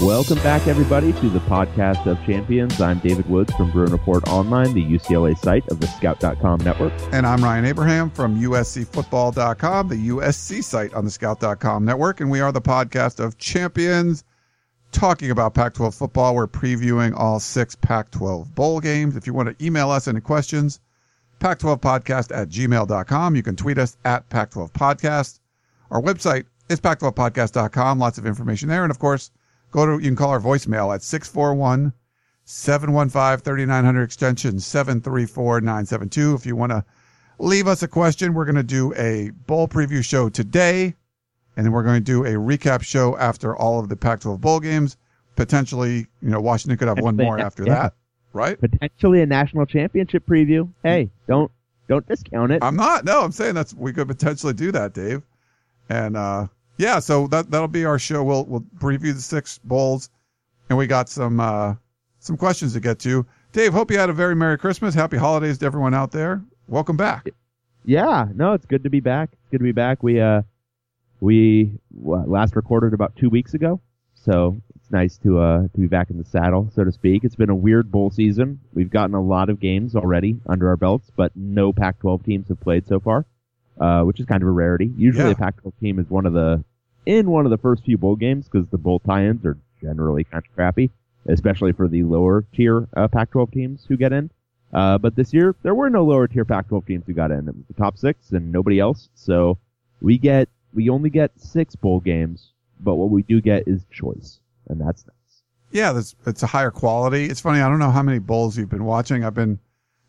Welcome back, everybody, to the podcast of champions. I'm David Woods from Bruin Report Online, the UCLA site of the Scout.com network. And I'm Ryan Abraham from USCFootball.com, the USC site on the Scout.com network. And we are the podcast of champions talking about Pac 12 football. We're previewing all six Pac 12 bowl games. If you want to email us any questions, Pac 12 podcast at gmail.com. You can tweet us at Pac 12 podcast. Our website is Pac 12 podcast.com. Lots of information there. And of course, go to, you can call our voicemail at 641 715 3900 extension 734 972. If you want to leave us a question, we're going to do a bowl preview show today. And then we're going to do a recap show after all of the Pac 12 bowl games. Potentially, you know, Washington could have one more after Yeah. that, right? Potentially a national championship preview. Hey, don't don't discount it. I'm not. No, I'm saying that's we could potentially do that, Dave. And uh yeah, so that that'll be our show. We'll we'll preview the six bowls, and we got some uh some questions to get to. Dave, hope you had a very merry Christmas, happy holidays to everyone out there. Welcome back. Yeah, no, it's good to be back. It's good to be back. We uh we what, last recorded about two weeks ago, so it's nice to uh to be back in the saddle, so to speak. It's been a weird bowl season. We've gotten a lot of games already under our belts, but no Pac-12 teams have played so far, uh, which is kind of a rarity. Usually, Yeah. a Pac-12 team is one of the in one of the first few bowl games because the bowl tie-ins are generally kind of crappy, especially for the lower tier uh, Pac-12 teams who get in. Uh, but this year, there were no lower tier Pac-12 teams who got in. It was the top six and nobody else. So we get, we only get six bowl games, but what we do get is choice. And that's nice. Yeah, that's it's a higher quality. It's funny. I don't know how many bowls you've been watching. I've been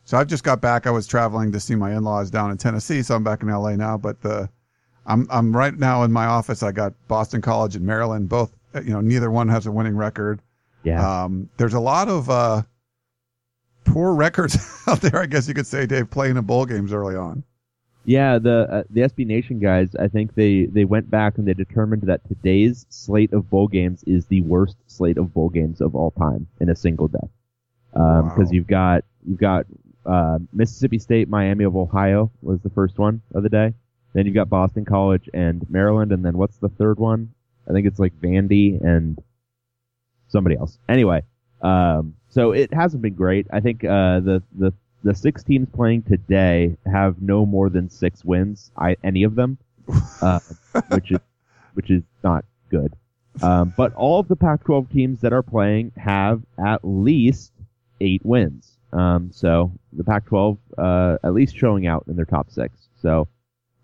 so I've just got back. I was traveling to see my in-laws down in Tennessee, so I'm back in LA now. But the I'm I'm right now in my office. I got Boston College and Maryland. Both you know, neither one has a winning record. Yeah. Um, there's a lot of uh, poor records out there. I guess you could say, Dave, playing in bowl games early on. yeah. The, uh, the SB Nation guys, I think they, they went back and they determined that today's slate of bowl games is the worst slate of bowl games of all time in a single day. Um, Wow. you've got, you've got, uh, Mississippi State, Miami of Ohio was the first one of the day. Then you've got Boston College and Maryland, and then what's the third one? I think it's like Vandy and somebody else. Anyway, um, so it hasn't been great. I think uh, the the the six teams playing today have no more than six wins. I any of them, uh, which is which is not good. Um, but all of the Pac-12 teams that are playing have at least eight wins. Um, so the Pac-12 uh, at least showing out in their top six. So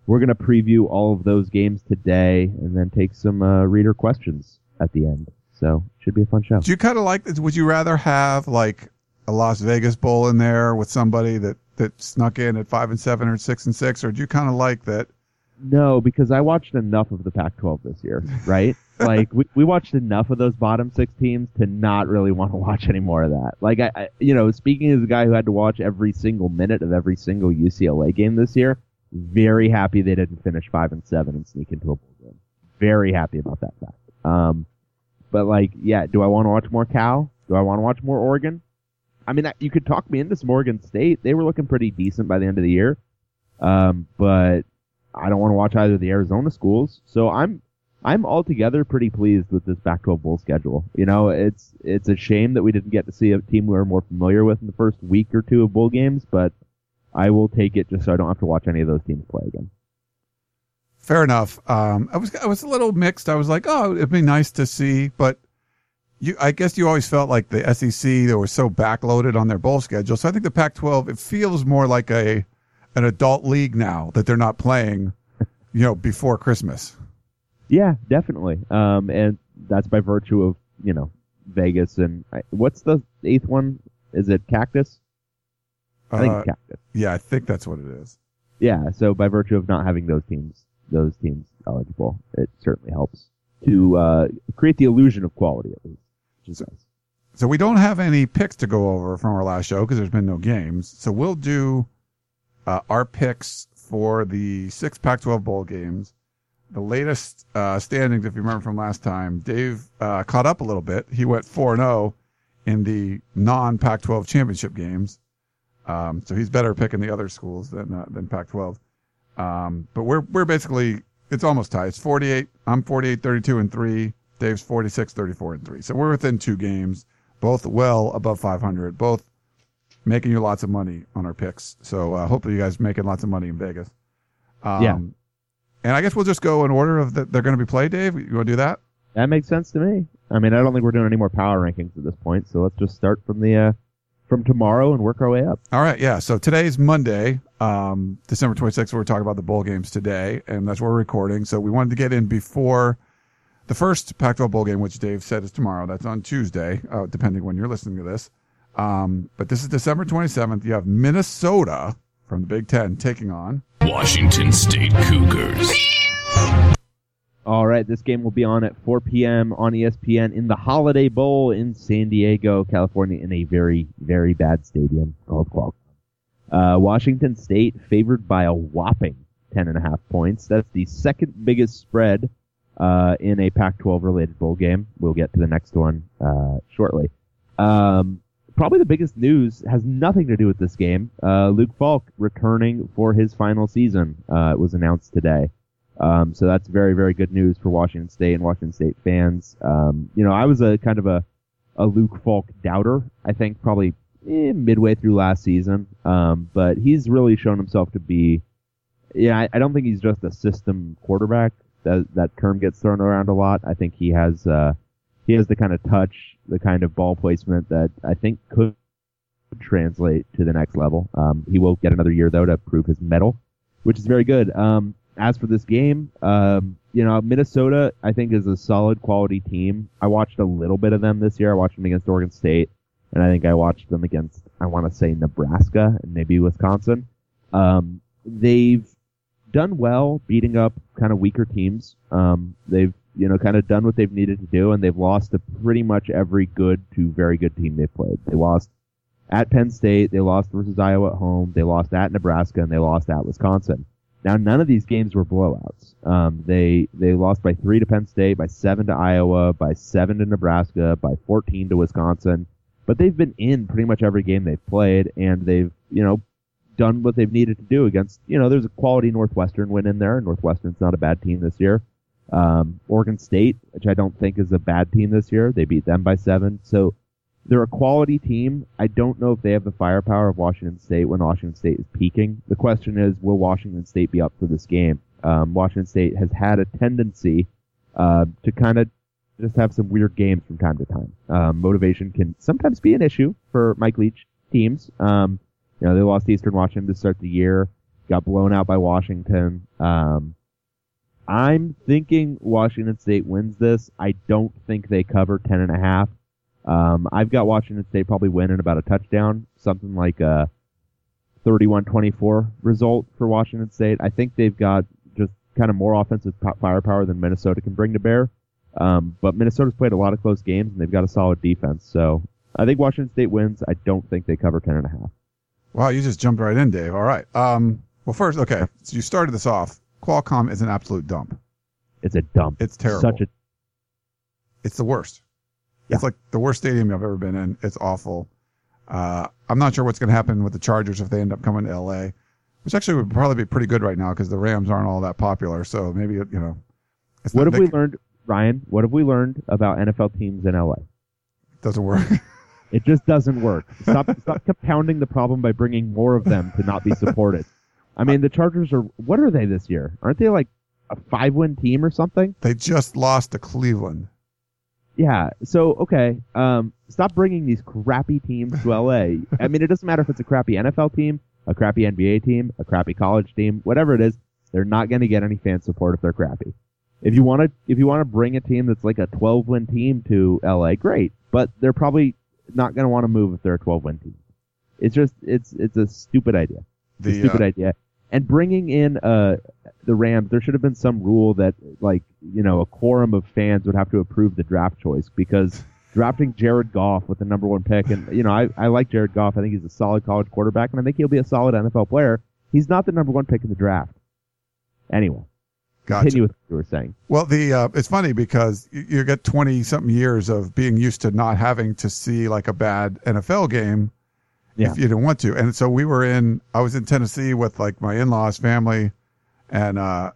we're going to preview all of those games today and then take some uh, reader questions at the end. So should be a fun show. Do you kind of like? Would you rather have like a Las Vegas bowl in there with somebody that that snuck in at five and seven or six and six, or do you kind of like that? No, because I watched enough of the Pac-12 this year, right? like we, we watched enough of those bottom six teams to not really want to watch any more of that. Like I, I, you know, speaking as a guy who had to watch every single minute of every single UCLA game this year, very happy they didn't finish five and seven and sneak into a bowl game. Very happy about that fact. Um, but like, yeah, do I want to watch more Cal? Do I want to watch more Oregon? I mean, you could talk me into some Oregon State. They were looking pretty decent by the end of the year. Um, but I don't want to watch either of the Arizona schools. So I'm I'm altogether pretty pleased with this Pac-12 bowl schedule. You know, it's it's a shame that we didn't get to see a team we were more familiar with in the first week or two of bowl games, but I will take it just so I don't have to watch any of those teams play again. Fair enough. Um, I was I was a little mixed. I was like, oh, it'd be nice to see, but you, I guess you always felt like the SEC they were so backloaded on their bowl schedule. So I think the Pac-12 it feels more like a an adult league now that they're not playing, you know, before Christmas. Yeah, definitely. Um, and that's by virtue of you know Vegas and I, what's the eighth one? Is it Cactus? I think Uh, Cactus. yeah, I think that's what it is. Yeah, so by virtue of not having those teams, those teams eligible, it certainly helps to uh, create the illusion of quality at least. which is nice. So we don't have any picks to go over from our last show because there's been no games. So we'll do uh, our picks for the six Pac-12 bowl games. The latest uh, standings, if you remember from last time, Dave uh, caught up a little bit. He went four and zero in the non-Pac-12 championship games. Um, so he's better picking the other schools than uh, than Pac-12. Um, but we're we're basically it's almost tied. It's 48. I'm 48, 32 and three. Dave's 46, 34 and three. So we're within two games, both well above 500, both making you lots of money on our picks. So uh, hopefully you guys making lots of money in Vegas. Um, Yeah. And I guess we'll just go in order of that they're going to be played. Dave, you want to do that? That makes sense to me. I mean, I don't think we're doing any more power rankings at this point, so let's just start from the uh, from tomorrow and work our way up. All right, yeah. So today's Monday, um, December 26th. We're talking about the bowl games today, and that's what we're recording. So we wanted to get in before the first Pac-12 bowl game, which Dave said is tomorrow. That's on Tuesday, uh, depending when you're listening to this. Um, but this is December 27th. You have Minnesota from the Big Ten taking on. Washington State Cougars. All right, this game will be on at 4 p.m. on ESPN in the Holiday Bowl in San Diego, California, in a very, very bad stadium called Qualcomm. Uh, Washington State favored by a whopping 10.5 points. That's the second biggest spread uh, in a Pac-12 related bowl game. We'll get to the next one uh, shortly. Um, probably the biggest news has nothing to do with this game. Uh, Luke Falk returning for his final season uh, was announced today. Um, so that's very, very good news for Washington State and Washington State fans. Um, you know, I was a kind of a, a Luke Falk doubter. I think probably eh, midway through last season. Um, but he's really shown himself to be, yeah, I, I don't think he's just a system quarterback. That, that term gets thrown around a lot. I think he has, uh, he has the kind of touch, the kind of ball placement that I think could translate to the next level. Um, he will get another year though to prove his mettle, which is very good. As for this game, um, you know, Minnesota, I think is a solid quality team. I watched a little bit of them this year. I watched them against Oregon State, and I think I watched them against, I want to say Nebraska and maybe Wisconsin. Um, they've done well beating up kind of weaker teams. Um, they've, you know, kind of done what they've needed to do, and they've lost to pretty much every good to very good team they've played. They lost at Penn State, they lost versus Iowa at home, they lost at Nebraska, and they lost at Wisconsin. Now, none of these games were blowouts. Um, they they lost by three to Penn State, by seven to Iowa, by seven to Nebraska, by 14 to Wisconsin. But they've been in pretty much every game they've played, and they've you know done what they've needed to do against. You know, there's a quality Northwestern win in there. Northwestern's not a bad team this year. Um, Oregon State, which I don't think is a bad team this year, they beat them by seven. So they're a quality team. I don't know if they have the firepower of Washington State when Washington State is peaking. The question is, will Washington State be up for this game? Um, Washington State has had a tendency uh, to kind of just have some weird games from time to time. Um, motivation can sometimes be an issue for Mike Leach teams. Um, you know, they lost Eastern Washington to start the year, got blown out by Washington. Um, I'm thinking Washington State wins this. I don't think they cover ten and a half. Um, I've got Washington State probably winning about a touchdown, something like a 31-24 result for Washington State. I think they've got just kind of more offensive firepower than Minnesota can bring to bear. Um, but Minnesota's played a lot of close games and they've got a solid defense. So I think Washington State wins. I don't think they cover ten and a half. Wow, you just jumped right in, Dave. All right. Um, well, first, okay. So you started this off. Qualcomm is an absolute dump. It's a dump. It's terrible. Such a It's the worst. It's like the worst stadium I've ever been in. It's awful. Uh, I'm not sure what's going to happen with the Chargers if they end up coming to LA, which actually would probably be pretty good right now because the Rams aren't all that popular. So maybe, you know. It's What have we they- learned, Ryan? What have we learned about NFL teams in LA? Doesn't work. It just doesn't work. Stop, stop compounding the problem by bringing more of them to not be supported. I mean, the Chargers are what are they this year? Aren't they like a five-win team or something? they just lost to Cleveland. Yeah. So okay, um, stop bringing these crappy teams to LA. I mean, it doesn't matter if it's a crappy NFL team, a crappy NBA team, a crappy college team, whatever it is. They're not going to get any fan support if they're crappy. If you want to, if you want to bring a team that's like a 12 win team to LA, great. But they're probably not going to want to move if they're a 12 win team. It's just, it's, it's a stupid idea. It's a The, stupid uh, idea. And bringing in uh the Rams, there should have been some rule that like you know a quorum of fans would have to approve the draft choice because drafting Jared Goff with the number one pick. And, you know, I, I like Jared Goff. I think he's a solid college quarterback, and I think he'll be a solid NFL player. He's not the number one pick in the draft. Anyway, Gotcha. continue with what you were saying. Well, the uh, it's funny because you, you get twenty something years of being used to not having to see like a bad NFL game Yeah. if you didn't want to. And so we were in. I was in Tennessee with like my in laws, family, and uh,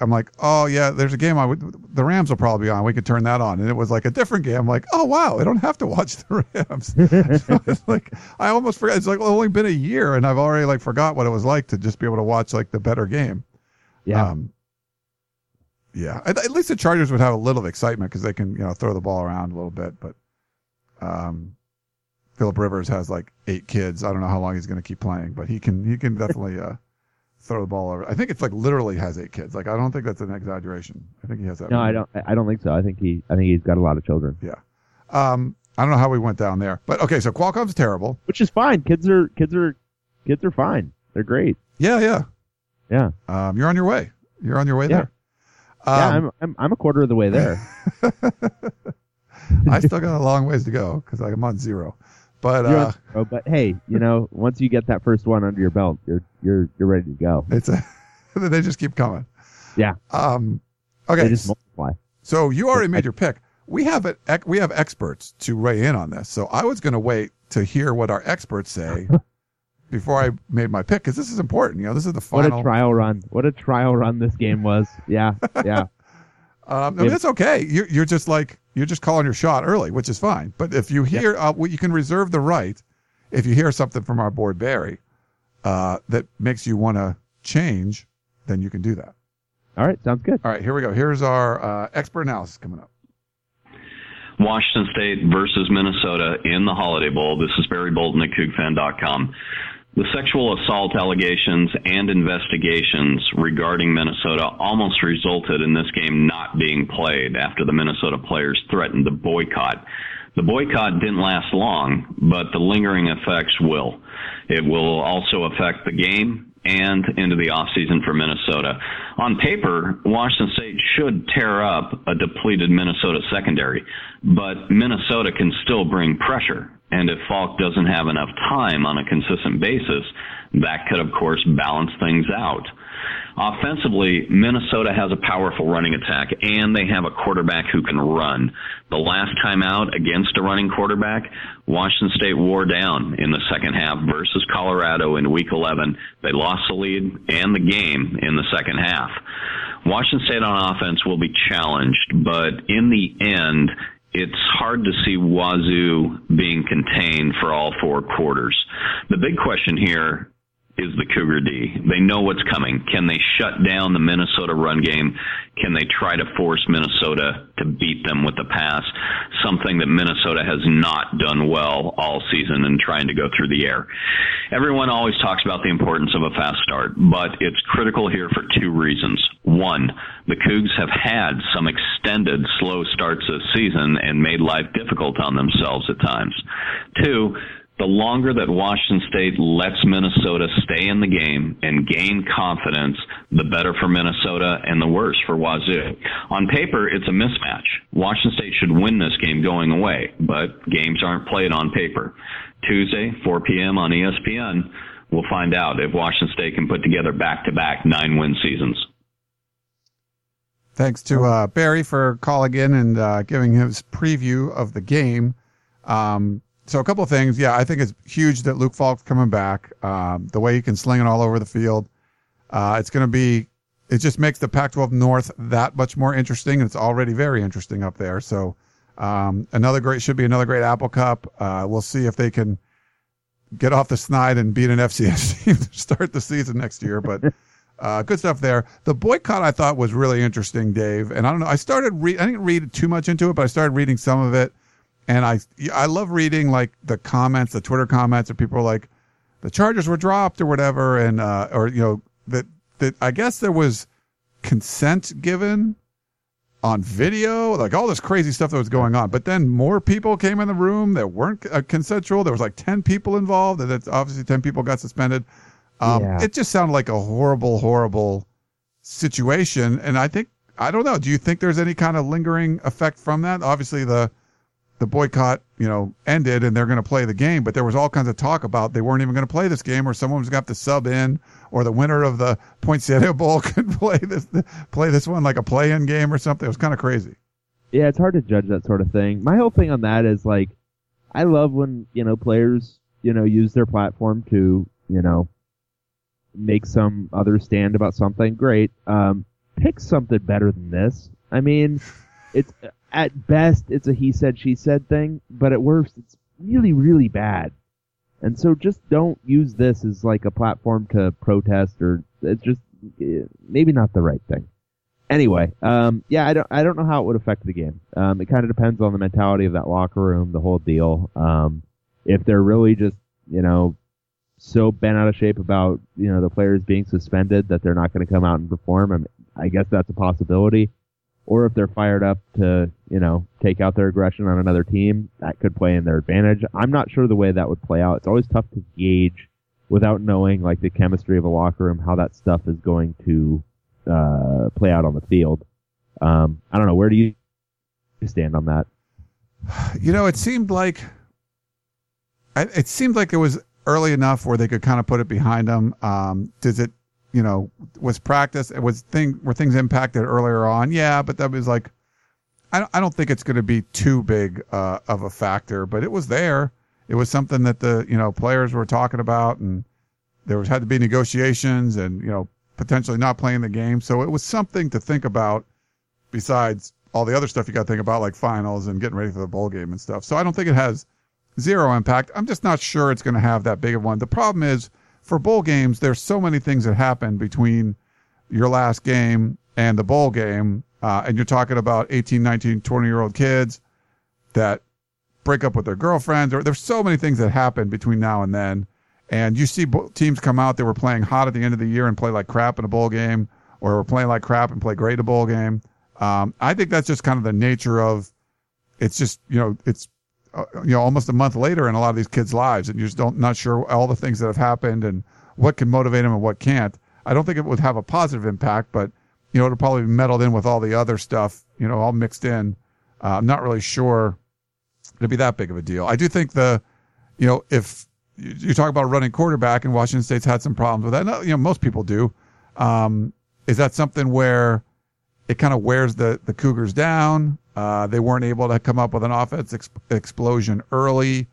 I'm like, oh yeah, there's a game. I would the Rams will probably be on. We could turn that on, and it was like a different game. I'm like, oh wow, I don't have to watch the Rams. so it's like I almost forgot. It's like only been a year, and I've already like forgot what it was like to just be able to watch like the better game. Yeah. Um, yeah, at, at least the Chargers would have a little excitement because they can, you know, throw the ball around a little bit. But um, Philip Rivers has like eight kids. I don't know how long he's going to keep playing, but he can, he can definitely uh, throw the ball over. I think it's like literally has eight kids. Like I don't think that's an exaggeration. I think he has that. no, I don't. I don't think so. I think he. I think he's got a lot of children, Yeah. Um, I don't know how we went down there, but okay. So Qualcomm's terrible. which is fine. Kids are kids are kids are fine. They're great. Yeah, yeah. Yeah. Um, you're on your way. You're on your way Yeah. there. Um, yeah. I'm, I'm I'm a quarter of the way there. I still got a long ways to go because I'm on zero. But uh, zero, but hey, you know, once you get that first one under your belt, you're you're you're ready to go. it's a, they just keep coming. Yeah. Um. They Okay. just multiply. So you already made your pick. We have it. We have experts to weigh in on this. So I was going to wait to hear what our experts say before I made my pick because this is important. You know, this is the What final. a trial run! What a trial run this game was. Yeah, yeah. Um, I mean, it's okay. You're, you're just like you're just calling your shot early, which is fine. But if you hear, uh, well, you can reserve the right if you hear something from our board Barry uh, that makes you want to change, then you can do that. All right, sounds good. All right, here we go. Here's our uh, expert analysis coming up. Washington State versus Minnesota in the Holiday Bowl. This is Barry Bolton at CougFan.com. The sexual assault allegations and investigations regarding Minnesota almost resulted in this game not being played after the Minnesota players threatened to boycott. The boycott didn't last long, but the lingering effects will. It will also affect the game and into the offseason for Minnesota. On paper, Washington State should tear up a depleted Minnesota secondary, but Minnesota can still bring pressure. And if Falk doesn't have enough time on a consistent basis, that could, of course, balance things out. Offensively, Minnesota has a powerful running attack, and they have a quarterback who can run. The last time out against a running quarterback, Washington State wore down in the second half versus Colorado in Week 11. They lost the lead and the game in the second half. Washington State on offense will be challenged, but in the end, it's hard to see Wazoo being contained for all four quarters. The big question here is the Cougar D. They know what's coming. Can they shut down the Minnesota run game? Can they try to force Minnesota to beat them with the pass? Something that Minnesota has not done well all season in trying to go through the air. Everyone always talks about the importance of a fast start, but it's critical here for two reasons. One, the Cougs have had some extended slow starts this season and made life difficult on themselves at times. Two, the longer that Washington State lets Minnesota stay in the game and gain confidence, the better for Minnesota and the worse for Wazoo. On paper, it's a mismatch. Washington State should win this game going away, but games aren't played on paper. Tuesday, 4 p.m. on ESPN, we'll find out if Washington State can put together back-to-back nine-win seasons. Thanks to uh, Barry for calling in and uh, giving his preview of the game. Um, so a couple of things. Yeah, I think it's huge that Luke Falk's coming back. Um, the way he can sling it all over the field. Uh, it's going to be, it just makes the Pac-12 North that much more interesting. It's already very interesting up there. So um, another great, should be another great Apple Cup. Uh, we'll see if they can get off the snide and beat an FCS team to start the season next year. But uh, good stuff there. The boycott I thought was really interesting, Dave. And I don't know, I started read, I didn't read too much into it, but I started reading some of it. And I, I love reading like the comments, the Twitter comments, and people are like, the charges were dropped or whatever, and uh, or you know that that I guess there was consent given on video, like all this crazy stuff that was going on. But then more people came in the room that weren't uh, consensual. There was like ten people involved, and it's obviously ten people got suspended. Um, Yeah. It just sounded like a horrible, horrible situation. And I think I don't know. Do you think there's any kind of lingering effect from that? Obviously, the the boycott, you know, ended and they're going to play the game, but there was all kinds of talk about they weren't even going to play this game or someone was going to have to sub in or the winner of the Poinsettia Bowl could play this play this one like a play-in game or something. It was kind of crazy. Yeah, it's hard to judge that sort of thing. My whole thing on that is like, I love when you know players you know use their platform to you know make some other stand about something. Great. Um, pick something better than this. I mean, it's at best it's a he said she said thing, but at worst it's really really bad. And so just don't use this as like a platform to protest or it's just eh, maybe not the right thing. Anyway, um, yeah, I don't, I don't know how it would affect the game. Um, it kind of depends on the mentality of that locker room, the whole deal. Um, if they're really just, you know, so bent out of shape about, you know, the players being suspended that they're not going to come out and perform, I, mean, I guess that's a possibility. Or if they're fired up to, you know, take out their aggression on another team, that could play in their advantage. I'm not sure the way that would play out. It's always tough to gauge without knowing like the chemistry of a locker room, how that stuff is going to uh, play out on the field. Um, I don't know. Where do you stand on that? You know, it seemed like it seemed like it was early enough where they could kind of put it behind them. Um, does it, you know, was practice? It was thing were things impacted earlier on? Yeah, but that was like, I don't, I don't think it's going to be too big uh, of a factor, but it was there. It was something that the you know players were talking about, and there was had to be negotiations, and you know potentially not playing the game. So it was something to think about besides all the other stuff you got to think about, like finals and getting ready for the bowl game and stuff. So I don't think it has zero impact. I'm just not sure it's going to have that big of one. The problem is for bowl games, there's so many things that happen between your last game and the bowl game. Uh, and you're talking about 18, 19, 20 year old kids that break up with their girlfriends or there's so many things that happen between now and then and you see teams come out that were playing hot at the end of the year and play like crap in a bowl game, or were playing like crap and play great in a bowl game. Um, I think that's just kind of the nature of. It's just you know it's uh, you know almost a month later in a lot of these kids' lives, and you're just don't not sure all the things that have happened and what can motivate them and what can't. I don't think it would have a positive impact, but you know it'll probably be meddled in with all the other stuff, you know, all mixed in. Uh, I'm not really sure it'd be that big of a deal. I do think the, you know, if you, talk about running quarterback, and Washington State's had some problems with that. You know, most people do. Um, is that something where it kind of wears the the Cougars down? Uh, they weren't able to come up with an offense ex- explosion early,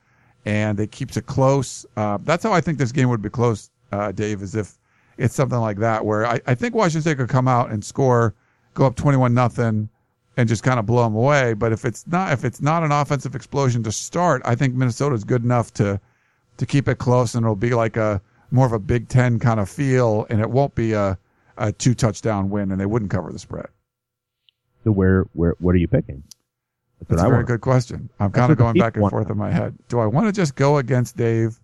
and it keeps it close. Uh, that's how I think this game would be close, uh, Dave. Is if it's something like that where I, I think Washington State could come out and score, go up twenty one nothing, and just kind of blow them away. But if it's not if it's not an offensive explosion to start, I think Minnesota is good enough to to keep it close, and it'll be like a more of a Big Ten kind of feel, and it won't be a, a two touchdown win, and they wouldn't cover the spread. So where where what are you picking? That's, That's a very good question. I'm kind of going back and forth in my head. Do I want to just go against Dave?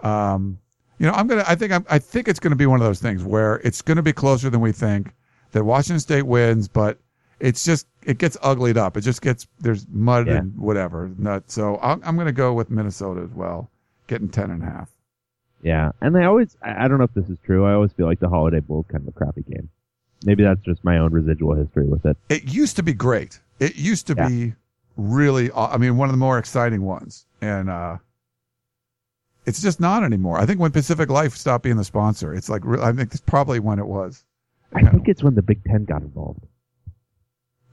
Um, you know, I'm gonna. I think I'm, I think it's to be one of those things where it's to be closer than we think. That Washington State wins, but it's just it gets uglied up. It just gets there's mud yeah. and whatever. Nut. So I'm, I'm to go with Minnesota as well getting ten and a half. Yeah, and they always, I don't know if this is true. I always feel like the Holiday Bowl kind of a crappy game. Maybe that's just my own residual history with it. It used to be great. It used to yeah. be really, I mean, one of the more exciting ones. And, uh, it's just not anymore. I think when Pacific Life stopped being the sponsor, it's like, I think it's probably when it was. I think it's when the Big Ten got involved.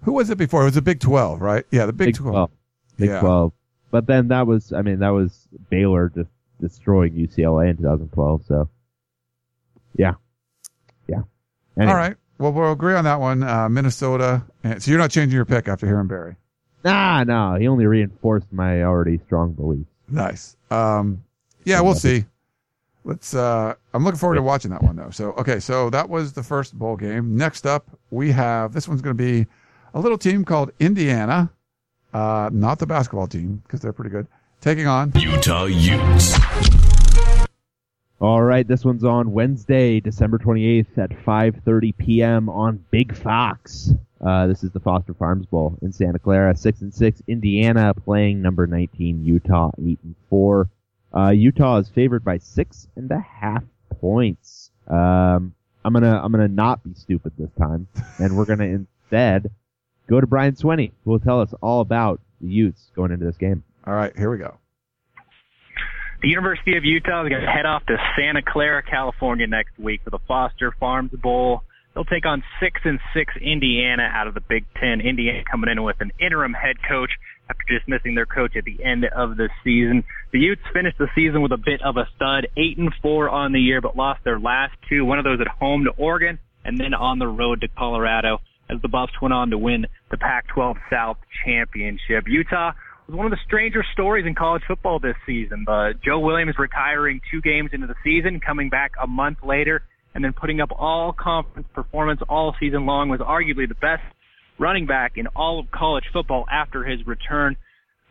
Who was it before? It was the Big 12, right? Yeah, the Big, Big 12. 12. Big yeah. 12. But then that was, I mean, that was Baylor just destroying UCLA in 2012. So, yeah, yeah. Anyway. All right. Well, we'll agree on that one. Uh, Minnesota. So you're not changing your pick after hearing Barry. Nah, no. He only reinforced my already strong belief. Nice. Um, yeah, we'll see. Let's. Uh, I'm looking forward to watching that one though. So okay, so that was the first bowl game. Next up, we have this one's going to be a little team called Indiana uh, not the basketball team because they're pretty good, taking on Utah Utes. All right, this one's on Wednesday, December 28th at 5:30 p.m. on Big Fox. Uh, this is the Foster Farms Bowl in Santa Clara. Six and six, Indiana playing number 19, Utah eight and four. Uh, Utah is favored by six and a half points. Um, I'm gonna I'm gonna not be stupid this time, and we're gonna instead go to Brian Swinney, who will tell us all about the Utes going into this game. All right, here we go. The University of Utah is going to head off to Santa Clara, California next week for the Foster Farms Bowl. They'll take on six and six Indiana out of the Big Ten. Indiana coming in with an interim head coach after dismissing their coach at the end of the season. The Utes finished the season with a bit of a stud, eight and four on the year, but lost their last two. One of those at home to Oregon, and then on the road to Colorado as the Buffs went on to win the Pac-12 South championship. Utah one of the stranger stories in college football this season. Uh, Joe Williams retiring two games into the season, coming back a month later, and then putting up all conference performance all season long was arguably the best running back in all of college football after his return,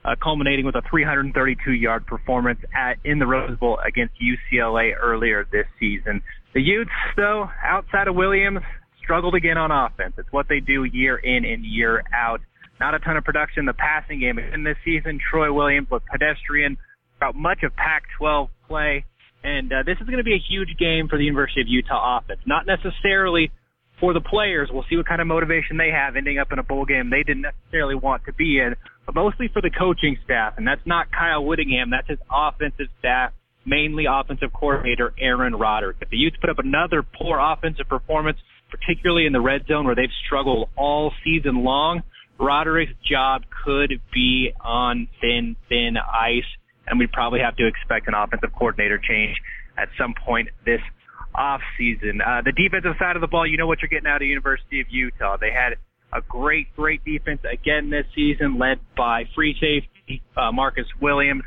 uh, culminating with a 332 yard performance at, in the Rose Bowl against UCLA earlier this season. The Utes, though, outside of Williams, struggled again on offense. It's what they do year in and year out. Not a ton of production in the passing game. In this season, Troy Williams was pedestrian throughout much of Pac-12 play. And uh, this is going to be a huge game for the University of Utah offense. Not necessarily for the players. We'll see what kind of motivation they have ending up in a bowl game they didn't necessarily want to be in, but mostly for the coaching staff. And that's not Kyle Whittingham. That's his offensive staff, mainly offensive coordinator Aaron Roderick. If the Utes put up another poor offensive performance, particularly in the red zone where they've struggled all season long, Roderick's job could be on thin, thin ice, and we'd probably have to expect an offensive coordinator change at some point this off season. Uh, the defensive side of the ball, you know what you're getting out of University of Utah. They had a great, great defense again this season, led by free safety uh, Marcus Williams.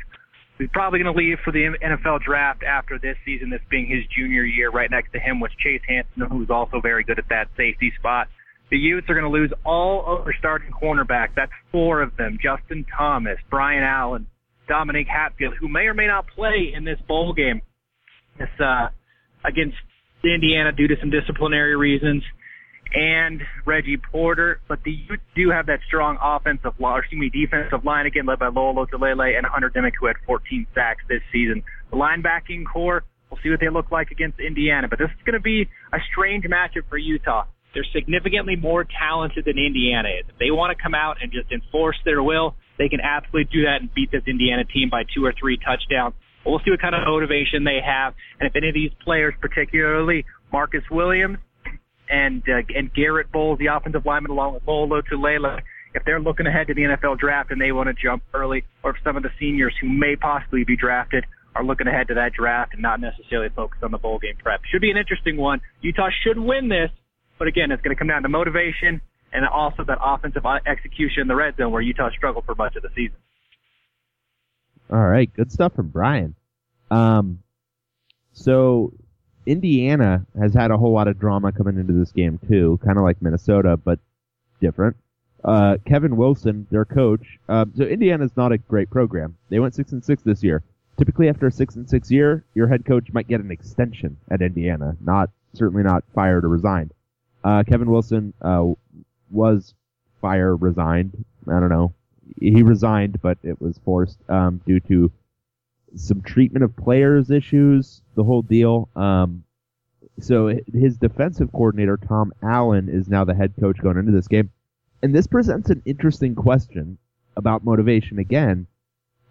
He's probably going to leave for the NFL draft after this season, this being his junior year. Right next to him was Chase Hansen, who's also very good at that safety spot. The Utes are going to lose all of their starting cornerback. That's four of them. Justin Thomas, Brian Allen, Dominique Hatfield, who may or may not play in this bowl game. This, uh, against Indiana due to some disciplinary reasons, and Reggie Porter. But the Utes do have that strong offensive line, excuse me, defensive line again, led by Lowell Lotulelei and Hunter Dimick, who had 14 sacks this season. The linebacking corps, we'll see what they look like against Indiana. But this is going to be a strange matchup for Utah. They're significantly more talented than Indiana is. If they want to come out and just enforce their will, they can absolutely do that and beat this Indiana team by two or three touchdowns. We'll see what kind of motivation they have, and if any of these players, particularly Marcus Williams and uh, and Garett Bolles, the offensive lineman, along with Lowell Lotulelei, if they're looking ahead to the NFL draft and they want to jump early, or if some of the seniors who may possibly be drafted are looking ahead to that draft and not necessarily focused on the bowl game prep. Should be an interesting one. Utah should win this, but again, it's going to come down to motivation and also that offensive execution in the red zone where Utah struggled for much of the season. All right, good stuff from Brian. Um, so Indiana has had a whole lot of drama coming into this game too, kind of like Minnesota, but different. Uh, Kevin Wilson, their coach. Uh, so Indiana's not a great program. They went six and six this year. Typically, after a six and six year, your head coach might get an extension at Indiana. Not certainly not fired or resigned. Uh, Kevin Wilson uh, was fired, resigned. I don't know he resigned, but it was forced um, due to some treatment of players issues, the whole deal. Um, so his defensive coordinator Tom Allen is now the head coach going into this game, and this presents an interesting question about motivation again.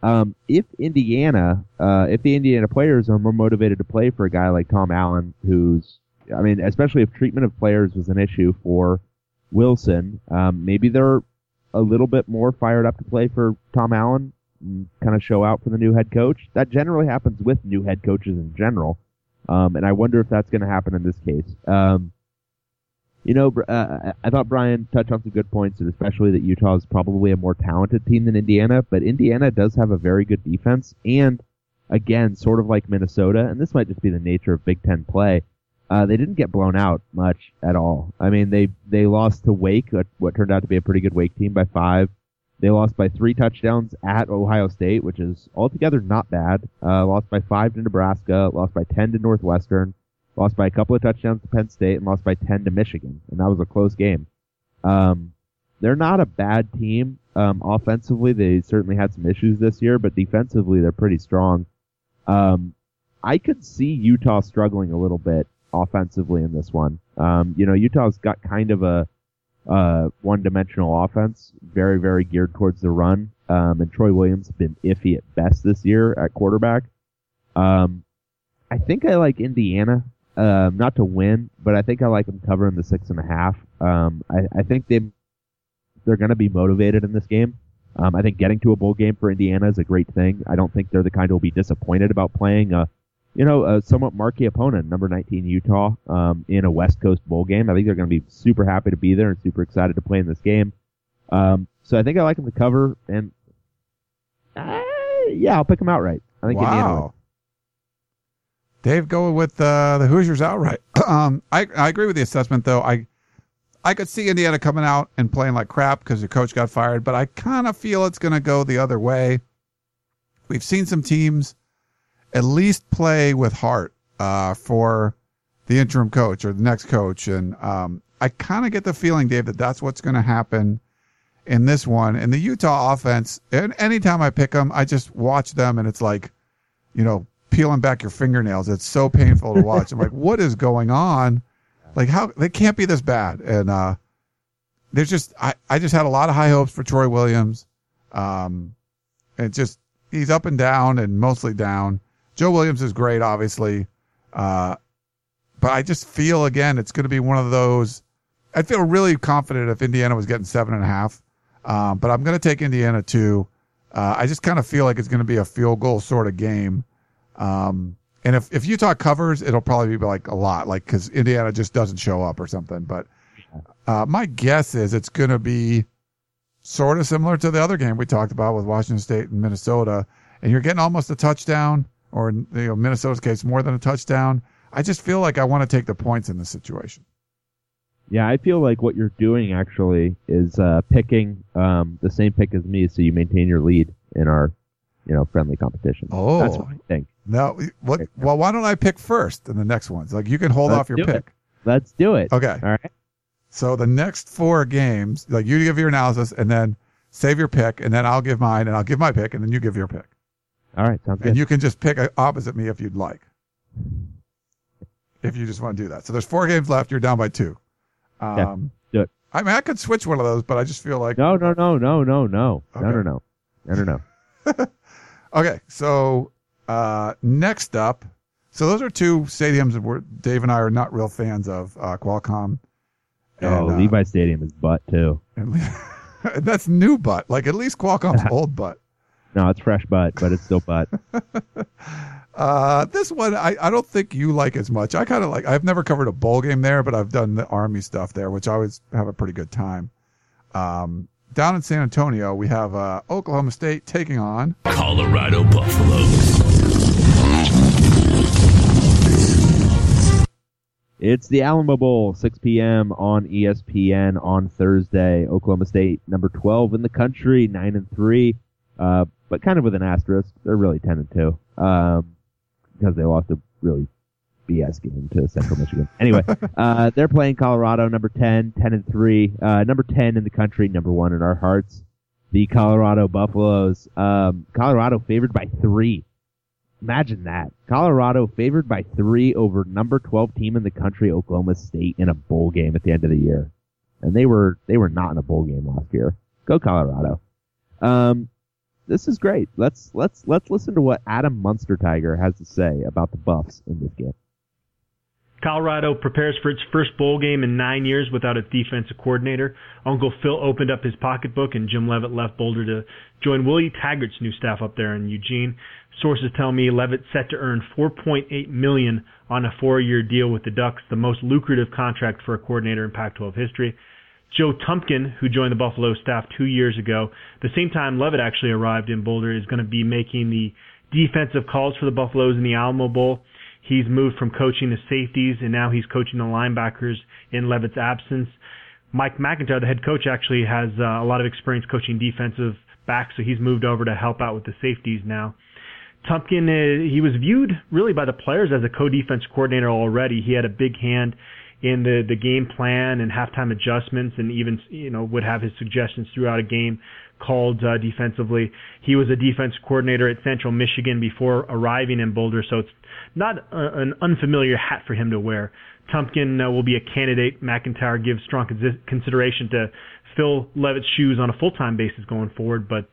Um, if Indiana, uh, if the Indiana players are more motivated to play for a guy like Tom Allen, who's, I mean, especially if treatment of players was an issue for Wilson, um, maybe they're a little bit more fired up to play for Tom Allen and kind of show out for the new head coach. That generally happens with new head coaches in general. Um, and I wonder if that's going to happen in this case. Um, you know, uh, I thought Brian touched on some good points, and especially that Utah is probably a more talented team than Indiana, but Indiana does have a very good defense, and again, sort of like Minnesota, and this might just be the nature of Big Ten play. Uh, they didn't get blown out much at all. I mean, they they lost to Wake, what turned out to be a pretty good Wake team by five. They lost by three touchdowns at Ohio State, which is altogether not bad. Uh, lost by five to Nebraska, lost by ten to Northwestern, lost by a couple of touchdowns to Penn State, and lost by ten to Michigan, and that was a close game. Um, they're not a bad team. Um, offensively, they certainly had some issues this year, but defensively, they're pretty strong. Um, I could see Utah struggling a little bit offensively in this one. Um, you know, Utah's got kind of a uh, one-dimensional offense, very, very geared towards the run. Um, and Troy Williams has been iffy at best this year at quarterback. Um, I think I like Indiana, um, not to win, but I think I like them covering the six and a half. Um, I, I think they they're going to be motivated in this game. Um, I think getting to a bowl game for Indiana is a great thing. I don't think they're the kind who will be disappointed about playing a, you know, a somewhat marquee opponent, number 19 Utah, um, in a West Coast bowl game. I think they're going to be super happy to be there and super excited to play in this game. Um, so I think I like them to cover, and uh, yeah, I'll pick them outright. I think. Wow. Dave going with uh, the Hoosiers outright. um, I I agree with the assessment though. I I could see Indiana coming out and playing like crap because the coach got fired, but I kind of feel it's going to go the other way. We've seen some teams at least play with heart uh, for the interim coach or the next coach, and um, I kind of get the feeling, Dave, that that's what's going to happen in this one. And the Utah offense, and anytime I pick them, I just watch them, and it's like, you know, peeling back your fingernails. It's so painful to watch. I'm like, what is going on? Like how they can't be this bad. And uh there's just I, I just had a lot of high hopes for Troy Williams. Um and just he's up and down and mostly down. Joe Williams is great, obviously. Uh but I just feel again it's gonna be one of those I'd feel really confident if Indiana was getting seven and a half. Um, but I'm gonna take Indiana too. Uh, I just kind of feel like it's going to be a field goal sort of game. Um, and if, if Utah covers, it'll probably be like a lot, like because Indiana just doesn't show up or something. But uh, my guess is it's going to be sort of similar to the other game we talked about with Washington State and Minnesota, and you're getting almost a touchdown, or you know, Minnesota's case, more than a touchdown. I just feel like I want to take the points in this situation. Yeah, I feel like what you're doing actually is uh, picking um, the same pick as me, so you maintain your lead in our, you know, friendly competition. Oh. that's what I think. No, what? Well, why don't I pick first in the next ones? Like you can hold Let's off your do it. pick. Let's do it. Okay. All right. So the next four games, like you give your analysis and then save your pick, and then I'll give mine, and I'll give my pick, and then you give your pick, All right. Sounds good. and you can just pick opposite me if you'd like. If you just want to do that. So there's four games left. You're down by two. Um, Yeah, do it. I mean, I could switch one of those, but I just feel like no, no, no, no, no, no, Okay. no, no, no, no, no. Okay, so uh, next up, so those are two stadiums that Dave and I are not real fans of, uh, Qualcomm. Oh, and, uh, Levi Stadium is butt too. and that's new butt. Like at least Qualcomm's old butt. No, it's fresh butt, but it's still butt. Uh, this one I, I don't think you like as much. I kind of like. I've never covered a bowl game there, but I've done the Army stuff there, which I always have a pretty good time. Um, down in San Antonio, we have uh, Oklahoma State taking on Colorado Buffaloes. It's the Alamo Bowl, 6 p.m. on ESPN on Thursday. Oklahoma State, number 12 in the country, 9 and 3, uh, but kind of with an asterisk. They're really 10 and 2 um, because they lost a really BS game to Central Michigan. Anyway, uh, they're playing Colorado, number 10, 10 and 3, uh, number 10 in the country, number 1 in our hearts. The Colorado Buffaloes. Um, Colorado favored by 3. Imagine that. Colorado favored by three over number 12 team in the country, Oklahoma State, in a bowl game at the end of the year. And they were, they were not in a bowl game last year. Go Colorado. Um, this is great. Let's, let's, let's listen to what Adam Munsterteiger has to say about the Buffs in this game. Colorado prepares for its first bowl game in nine years without its defensive coordinator. Uncle Phil opened up his pocketbook and Jim Leavitt left Boulder to join Willie Taggart's new staff up there in Eugene. Sources tell me Leavitt set to earn 4.8 million on a four-year deal with the Ducks, the most lucrative contract for a coordinator in Pac-12 history. Joe Tumpkin, who joined the Buffalo staff two years ago, the same time Leavitt actually arrived in Boulder, is going to be making the defensive calls for the Buffaloes in the Alamo Bowl. He's moved from coaching the safeties and now he's coaching the linebackers in Leavitt's absence. Mike MacIntyre, the head coach, actually has uh, a lot of experience coaching defensive backs, so he's moved over to help out with the safeties now. Tumpkin, uh, he was viewed really by the players as a co-defense coordinator already. He had a big hand in the the game plan and halftime adjustments, and even you know would have his suggestions throughout a game called uh, defensively. He was a defense coordinator at Central Michigan before arriving in Boulder, so it's not a, an unfamiliar hat for him to wear. Tumpkin uh, will be a candidate. MacIntyre gives strong consi- consideration to fill Leavitt's shoes on a full-time basis going forward, but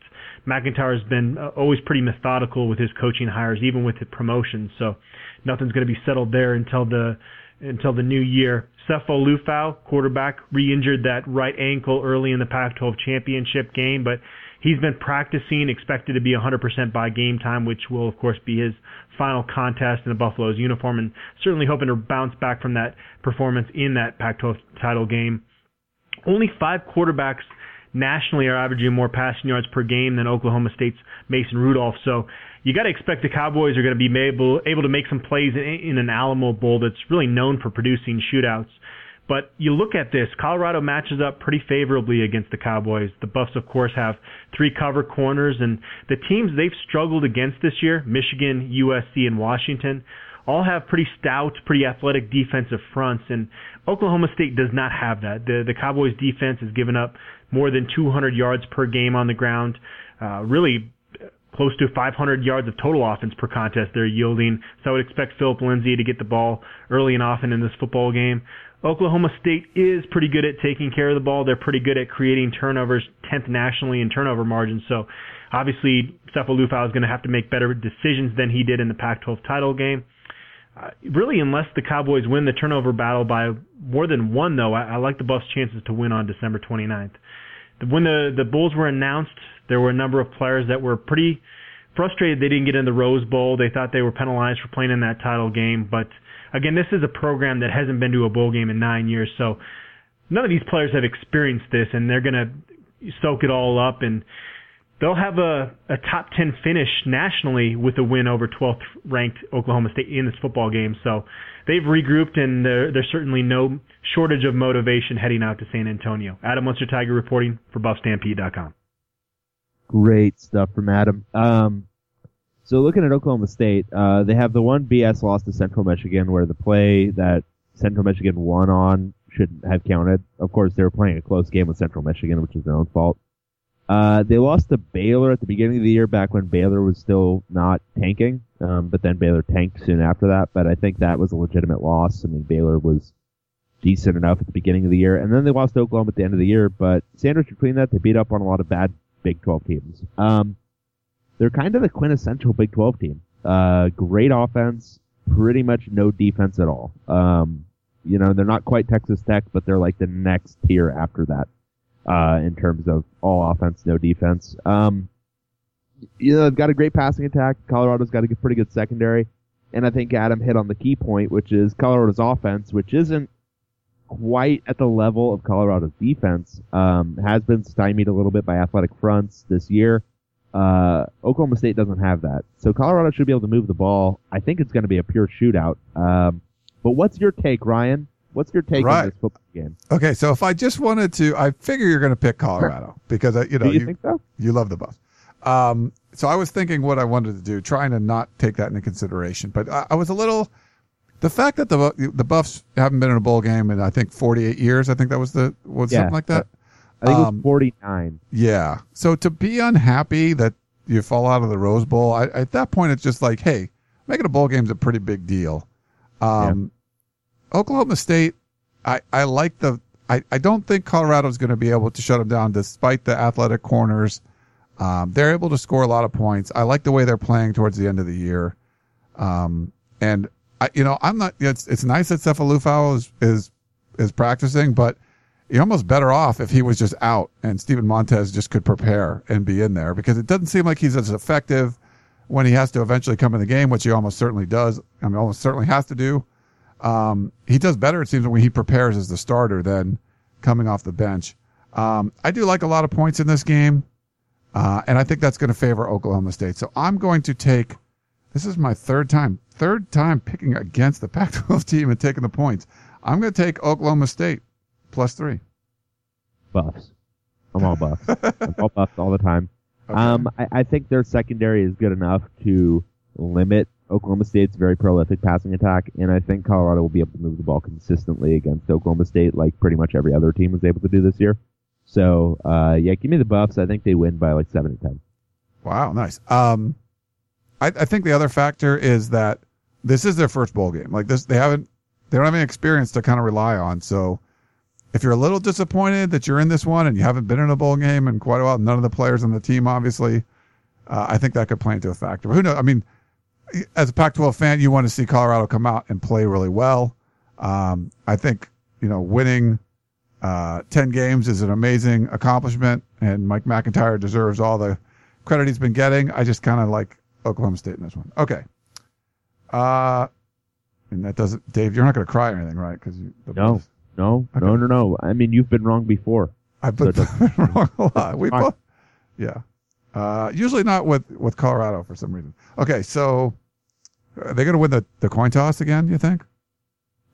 MacIntyre has been uh, always pretty methodical with his coaching hires, even with the promotions. So nothing's going to be settled there until the until the new year. Sefo Liufau, quarterback, re-injured that right ankle early in the Pac-12 championship game, but he's been practicing, expected to be 100% by game time, which will of course be his final contest in the Buffaloes uniform, and certainly hoping to bounce back from that performance in that Pac-12 title game. Only five quarterbacks nationally are averaging more passing yards per game than Oklahoma State's Mason Rudolph. So you got to expect the Cowboys are going to be able able to make some plays in, in an Alamo Bowl that's really known for producing shootouts. But you look at this, Colorado matches up pretty favorably against the Cowboys. The Buffs, of course, have three cover corners, and the teams they've struggled against this year, Michigan, USC, and Washington, all have pretty stout, pretty athletic defensive fronts, and Oklahoma State does not have that. The the Cowboys defense has given up more than 200 yards per game on the ground, uh, really close to 500 yards of total offense per contest they're yielding. So I would expect Phillip Lindsay to get the ball early and often in this football game. Oklahoma State is pretty good at taking care of the ball. They're pretty good at creating turnovers, 10th nationally in turnover margins. So obviously, Sefo Liufau is going to have to make better decisions than he did in the Pac-12 title game. Uh, really, unless the Cowboys win the turnover battle by more than one, though, I, I like the Buffs' chances to win on December 29th. When the the Bulls were announced, there were a number of players that were pretty frustrated they didn't get in the Rose Bowl. They thought they were penalized for playing in that title game, but again, this is a program that hasn't been to a bowl game in nine years, so none of these players have experienced this, and they're going to soak it all up and they'll have a, a top 10 finish nationally with a win over 12th ranked Oklahoma State in this football game. So they've regrouped and there, there's certainly no shortage of motivation heading out to San Antonio. Adam Munsterteiger reporting for BuffStampede.com. Great stuff from Adam. Um, so looking at Oklahoma State, uh, they have the one BS loss to Central Michigan where the play that Central Michigan won on shouldn't have counted. Of course, they were playing a close game with Central Michigan, which is their own fault. Uh, they lost to Baylor at the beginning of the year, back when Baylor was still not tanking. Um, but then Baylor tanked soon after that. But I think that was a legitimate loss. I mean, Baylor was decent enough at the beginning of the year, and then they lost Oklahoma at the end of the year. But sandwich between that, they beat up on a lot of bad Big 12 teams. Um, they're kind of the quintessential Big 12 team. Uh, great offense, pretty much no defense at all. Um, you know, they're not quite Texas Tech, but they're like the next tier after that uh, in terms of all offense, no defense. Um, you know, they've got a great passing attack. Colorado's got a pretty good secondary. And I think Adam hit on the key point, which is Colorado's offense, which isn't quite at the level of Colorado's defense, um, has been stymied a little bit by athletic fronts this year. Uh, Oklahoma State doesn't have that. So Colorado should be able to move the ball. I think it's going to be a pure shootout. Um, but what's your take, Ryan? What's your take Right. on this football game? Okay, so if I just wanted to, I figure you're going to pick Colorado because uh, you know you, you, think so? you love the Buffs. Um, so I was thinking what I wanted to do, trying to not take that into consideration. But I, I was a little, the fact that the the Buffs haven't been in a bowl game in I think 48 years. I think that was the was Yeah. something like that. I think it Um, was 49. Yeah. So to be unhappy that you fall out of the Rose Bowl, I, at that point it's just like, hey, making a bowl game's a pretty big deal. Um, Oklahoma State, I, I like the. I, I don't think Colorado's going to be able to shut them down despite the athletic corners. Um, they're able to score a lot of points. I like the way they're playing towards the end of the year. Um, and I, you know, I'm not, it's, it's nice that Sefo Liufau is, is, is practicing, but you're almost better off if he was just out and Steven Montez just could prepare and be in there because it doesn't seem like he's as effective when he has to eventually come in the game, which he almost certainly does. I mean, almost certainly has to do. Um, he does better, it seems, when he prepares as the starter than coming off the bench. Um, I do like a lot of points in this game. Uh, and I think that's going to favor Oklahoma State. So I'm going to take, this is my third time, third time picking against the Pac 12 team and taking the points. I'm going to take Oklahoma State plus three. Buffs. I'm all buffs. I'm all buffs all the time. Okay. Um, I, I think their secondary is good enough to limit Oklahoma State's very prolific passing attack, and I think Colorado will be able to move the ball consistently against Oklahoma State, like pretty much every other team was able to do this year. So, uh, yeah, give me the Buffs. I think they win by like seven to ten. Wow, nice. Um, I, I think the other factor is that this is their first bowl game. Like this, they haven't, they don't have any experience to kind of rely on. So, if you're a little disappointed that you're in this one and you haven't been in a bowl game in quite a while, none of the players on the team, obviously, uh, I think that could play into a factor. But who knows? I mean, as a Pac-12 fan, you want to see Colorado come out and play really well. Um, I think you know winning uh, ten games is an amazing accomplishment, and Mike MacIntyre deserves all the credit he's been getting. I just kind of like Oklahoma State in this one. Okay. Uh, and that doesn't, Dave. You're not going to cry or anything, right? Because you no, no, okay. no, no, no. I mean, you've been wrong before. I've been so wrong a lot. We both, yeah. Uh, usually not with with Colorado for some reason. Okay, so are they going to win the, the coin toss again? You think?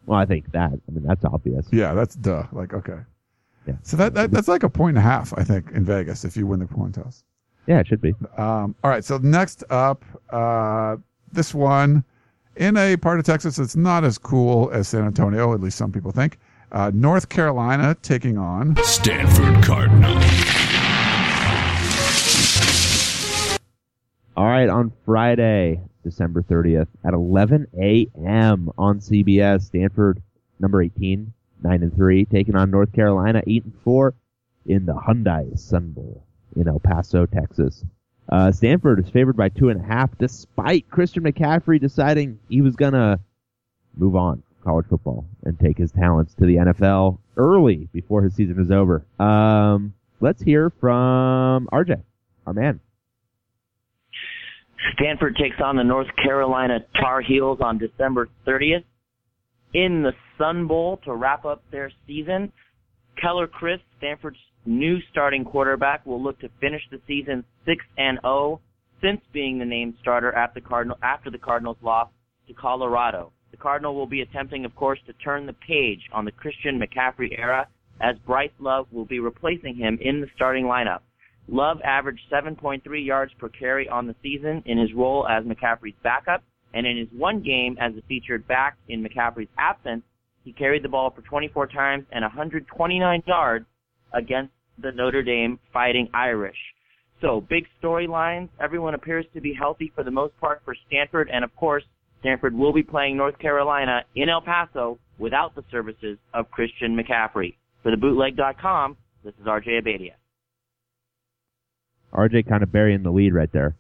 Well, I think that. I mean, that's obvious. Yeah, that's duh. Like, okay. Yeah. So that, that that's like a point and a half, I think, in Vegas if you win the coin toss. Yeah, it should be. Um, all right. So next up, uh, this one in a part of Texas that's not as cool as San Antonio, at least some people think. Uh, North Carolina taking on Stanford Cardinal. All right, on Friday, December 30th at 11 a.m. on CBS. Stanford, number 18, 9 and 3, taking on North Carolina, 8 and 4 in the Hyundai Sun Bowl in El Paso, Texas. Uh, Stanford is favored by two and a half, despite Christian McCaffrey deciding he was gonna move on college football and take his talents to the NFL early before his season is over. Um, let's hear from RJ, our man. Stanford takes on the North Carolina Tar Heels on December 30th in the Sun Bowl to wrap up their season. Keller Chryst, Stanford's new starting quarterback, will look to finish the season 6 and 0 since being the named starter after the Cardinal after the Cardinals lost to Colorado. The Cardinal will be attempting, of course, to turn the page on the Christian McCaffrey era as Bryce Love will be replacing him in the starting lineup. Love averaged 7.3 yards per carry on the season in his role as McCaffrey's backup, and in his one game as a featured back in McCaffrey's absence, he carried the ball for 24 times and 129 yards against the Notre Dame Fighting Irish. So, big storylines. Everyone appears to be healthy for the most part for Stanford, and of course, Stanford will be playing North Carolina in El Paso without the services of Christian McCaffrey. For thebootleg.com, this is RJ Abeytia. RJ kind of burying the lead right there.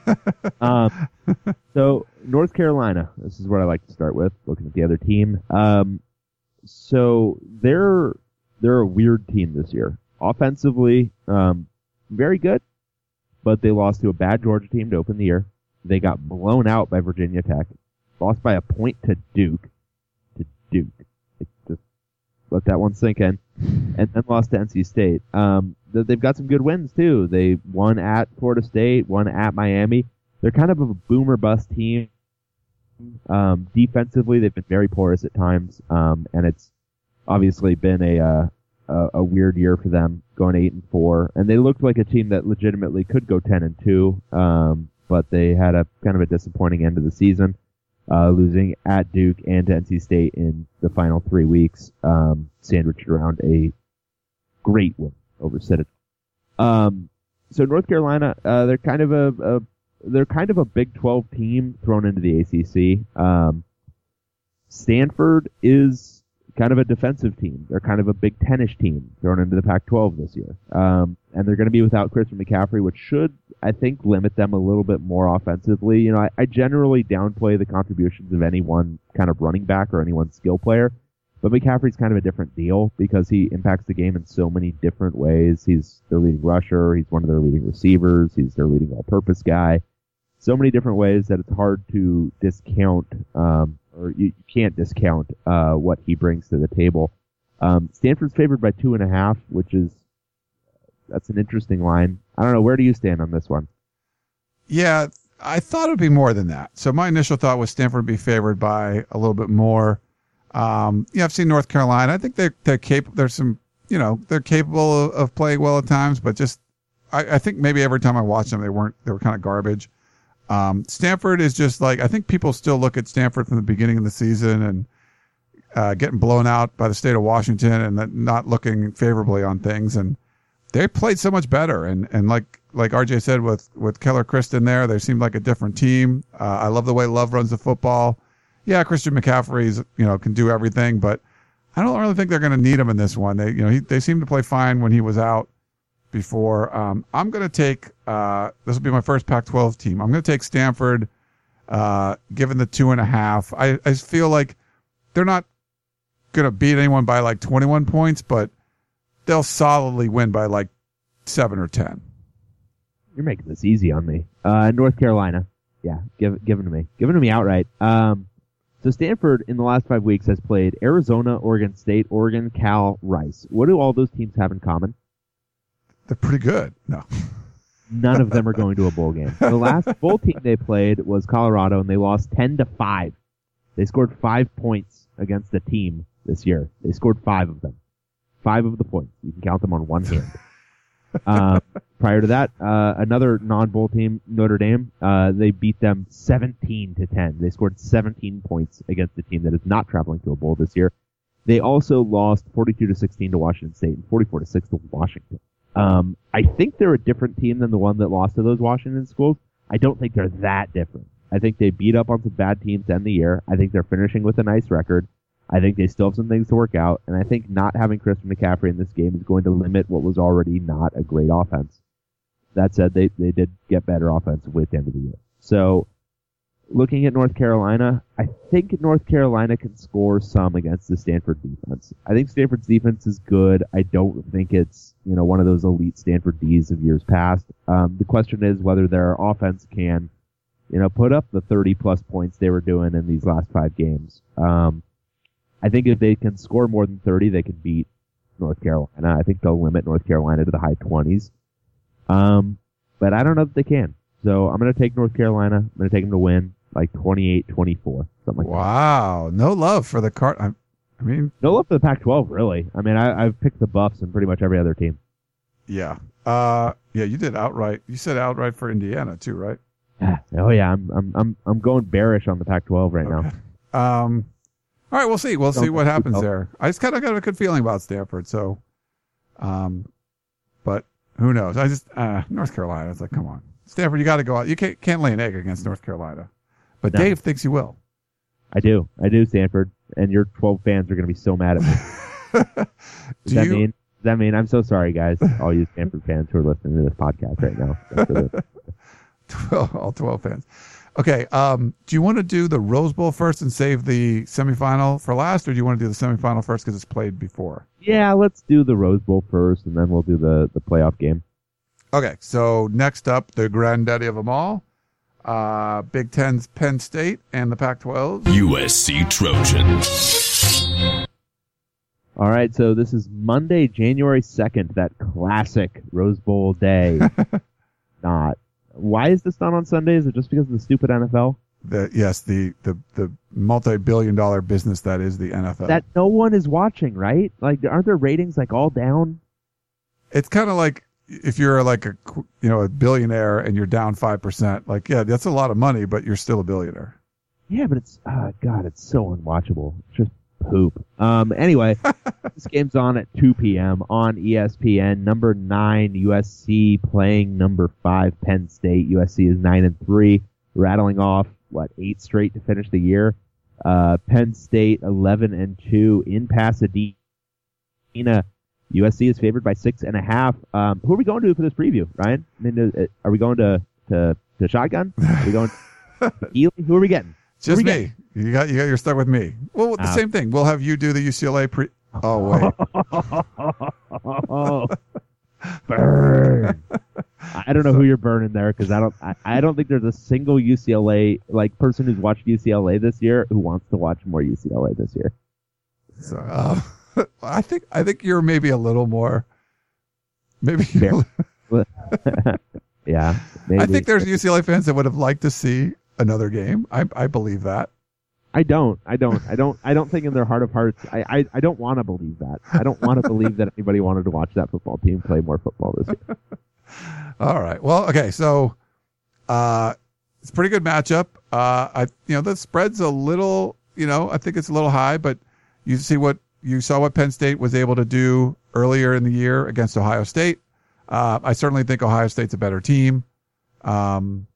um, so North Carolina, this is what I like to start with, looking at the other team. Um, so they're they're a weird team this year. Offensively, um, very good, but they lost to a bad Georgia team to open the year. They got blown out by Virginia Tech, lost by a point to Duke, to Duke. Like, just let that one sink in, and then lost to NC State. Um, they've got some good wins too. They won at Florida State, won at Miami. They're kind of a boomer bust team. Um, defensively, they've been very porous at times, um, and it's obviously been a, uh, a a weird year for them, going eight and four. And they looked like a team that legitimately could go ten and two, um, but they had a kind of a disappointing end of the season, uh, losing at Duke and to NC State in the final three weeks, um, sandwiched around a great win over Citadel. Um, so North Carolina, uh, they're kind of a, a, they're kind of a Big 12 team thrown into the ACC. Um, Stanford is kind of a defensive team. They're kind of a Big Tenish team thrown into the Pac-12 this year. Um, and they're going to be without Christian McCaffrey, which should, I think, limit them a little bit more offensively. You know, I, I generally downplay the contributions of any one kind of running back or any one skill player. But McCaffrey's kind of a different deal because he impacts the game in so many different ways. He's their leading rusher. He's one of their leading receivers. He's their leading all-purpose guy. So many different ways that it's hard to discount, um, or you, you can't discount uh, what he brings to the table. Um, Stanford's favored by two and a half, which is that's an interesting line. I don't know. Where do you stand on this one? Yeah, I thought it'd be more than that. So my initial thought was Stanford would be favored by a little bit more. Um, yeah, I've seen North Carolina. I think they're they're capable. There's some, you know, they're capable of, of playing well at times, but just I, I, think maybe every time I watched them, they weren't. They were kind of garbage. Um, Stanford is just like I think people still look at Stanford from the beginning of the season and uh, getting blown out by the state of Washington and not looking favorably on things. And they played so much better. And and like like RJ said with with Keller Chryst there, they seemed like a different team. Uh, I love the way Love runs the football. Yeah, Christian McCaffrey's you know can do everything, but I don't really think they're going to need him in this one. They you know he, they seem to play fine when he was out before. Um, I'm going to take uh, this will be my first Pac-12 team. I'm going to take Stanford, uh, given the two and a half. I I feel like they're not going to beat anyone by like 21 points, but they'll solidly win by like seven or ten. You're making this easy on me. Uh, North Carolina. Yeah, give give them to me. Give them to me outright. Um, so Stanford in the last five weeks has played Arizona, Oregon State, Oregon, Cal, Rice. What do all those teams have in common? They're pretty good. No. None of them are going to a bowl game. The last bowl team they played was Colorado, and they lost ten to five. They scored five points against the team this year. They scored five of them. Five of the points. You can count them on one hand. um, prior to that, uh, another non-bowl team, Notre Dame, uh, they beat them 17 to 10. They scored 17 points against a team that is not traveling to a bowl this year. They also lost 42 to 16 to Washington State and 44 to 6 to Washington. Um, I think they're a different team than the one that lost to those Washington schools. I don't think they're that different. I think they beat up on some bad teams to end the year. I think they're finishing with a nice record. I think they still have some things to work out, and I think not having Christian McCaffrey in this game is going to limit what was already not a great offense. That said, they, they did get better offensively at the end of the year. So, looking at North Carolina, I think North Carolina can score some against the Stanford defense. I think Stanford's defense is good. I don't think it's, you know, one of those elite Stanford D's of years past. Um, the question is whether their offense can, you know, put up the 30 plus points they were doing in these last five games. Um, I think if they can score more than 30, they can beat North Carolina. I think they'll limit North Carolina to the high 20s. Um, but I don't know if they can. So I'm going to take North Carolina. I'm going to take them to win like 28 24, something like that. wow. No love for the cart. I, I mean. No love for the Pac 12, really. I mean, I, I've picked the Buffs and pretty much every other team. yeah. Uh, yeah, you did outright. You said outright for Indiana too, right? oh, yeah. I'm, I'm, I'm, I'm going bearish on the Pac 12 right now. Um, all right, we'll see. We'll see Don't what happens there. I just kind of got a good feeling about Stanford, so, um, but who knows? I just uh, North Carolina. It's like, come on, Stanford, you got to go out. You can't can't lay an egg against North Carolina, but No. Dave thinks you will. I do. I do, Stanford. And your 12 fans are going to be so mad at me. Does Do that you- mean? Does that mean? I'm so sorry, guys. All you Stanford fans who are listening to this podcast right now. Thanks for this. all twelve fans. Okay. Um, do you want to do the Rose Bowl first and save the semifinal for last, or do you want to do the semifinal first because it's played before? Yeah, let's do the Rose Bowl first, and then we'll do the the playoff game. Okay, so next up, the granddaddy of them all, uh, Big Ten's Penn State and the Pac-12. USC Trojans. All right, so this is Monday, January second, that classic Rose Bowl day. not. Why is this not on Sunday? Is it just because of the stupid NFL? The yes, the the the multi-billion-dollar business that is the NFL. That no one is watching, right? Like, aren't their ratings like all down? it's kind of like if you're like a you know a billionaire and you're down five percent. Like yeah, that's a lot of money, but you're still a billionaire. Yeah, but it's uh, God, it's so unwatchable. Just poop. Um. Anyway, this game's on at 2 p.m. on ESPN. Number nine USC playing number five Penn State. USC is nine and three, rattling off what eight straight to finish the year. Uh, Penn State 11 and two in Pasadena. USC is favored by six and a half. Um, who are we going to for this preview, Ryan? I mean, uh, are we going to to, to shotgun? Are we going? Ely? Who are we getting? Who Just we me. You got you got you're stuck with me. Well, the Ah. same thing. We'll have you do the UCLA pre. Oh wait, burn! I don't know who you're burning there because I don't. I, I don't think there's a single UCLA like person who's watched UCLA this year who wants to watch more UCLA this year. so uh, I think I think you're maybe a little more. Maybe yeah, maybe. I think there's UCLA fans that would have liked to see another game. I I believe that. I don't. I don't. I don't. I don't think in their heart of hearts. I. I, I don't want to believe that. I don't want to believe that anybody wanted to watch that football team play more football this year. All right. Well, okay. So, uh, it's a pretty good matchup. Uh, I you know the spread's a little you know I think it's a little high, but you see what you saw what Penn State was able to do earlier in the year against Ohio State. Uh, I certainly think Ohio State's a better team, um,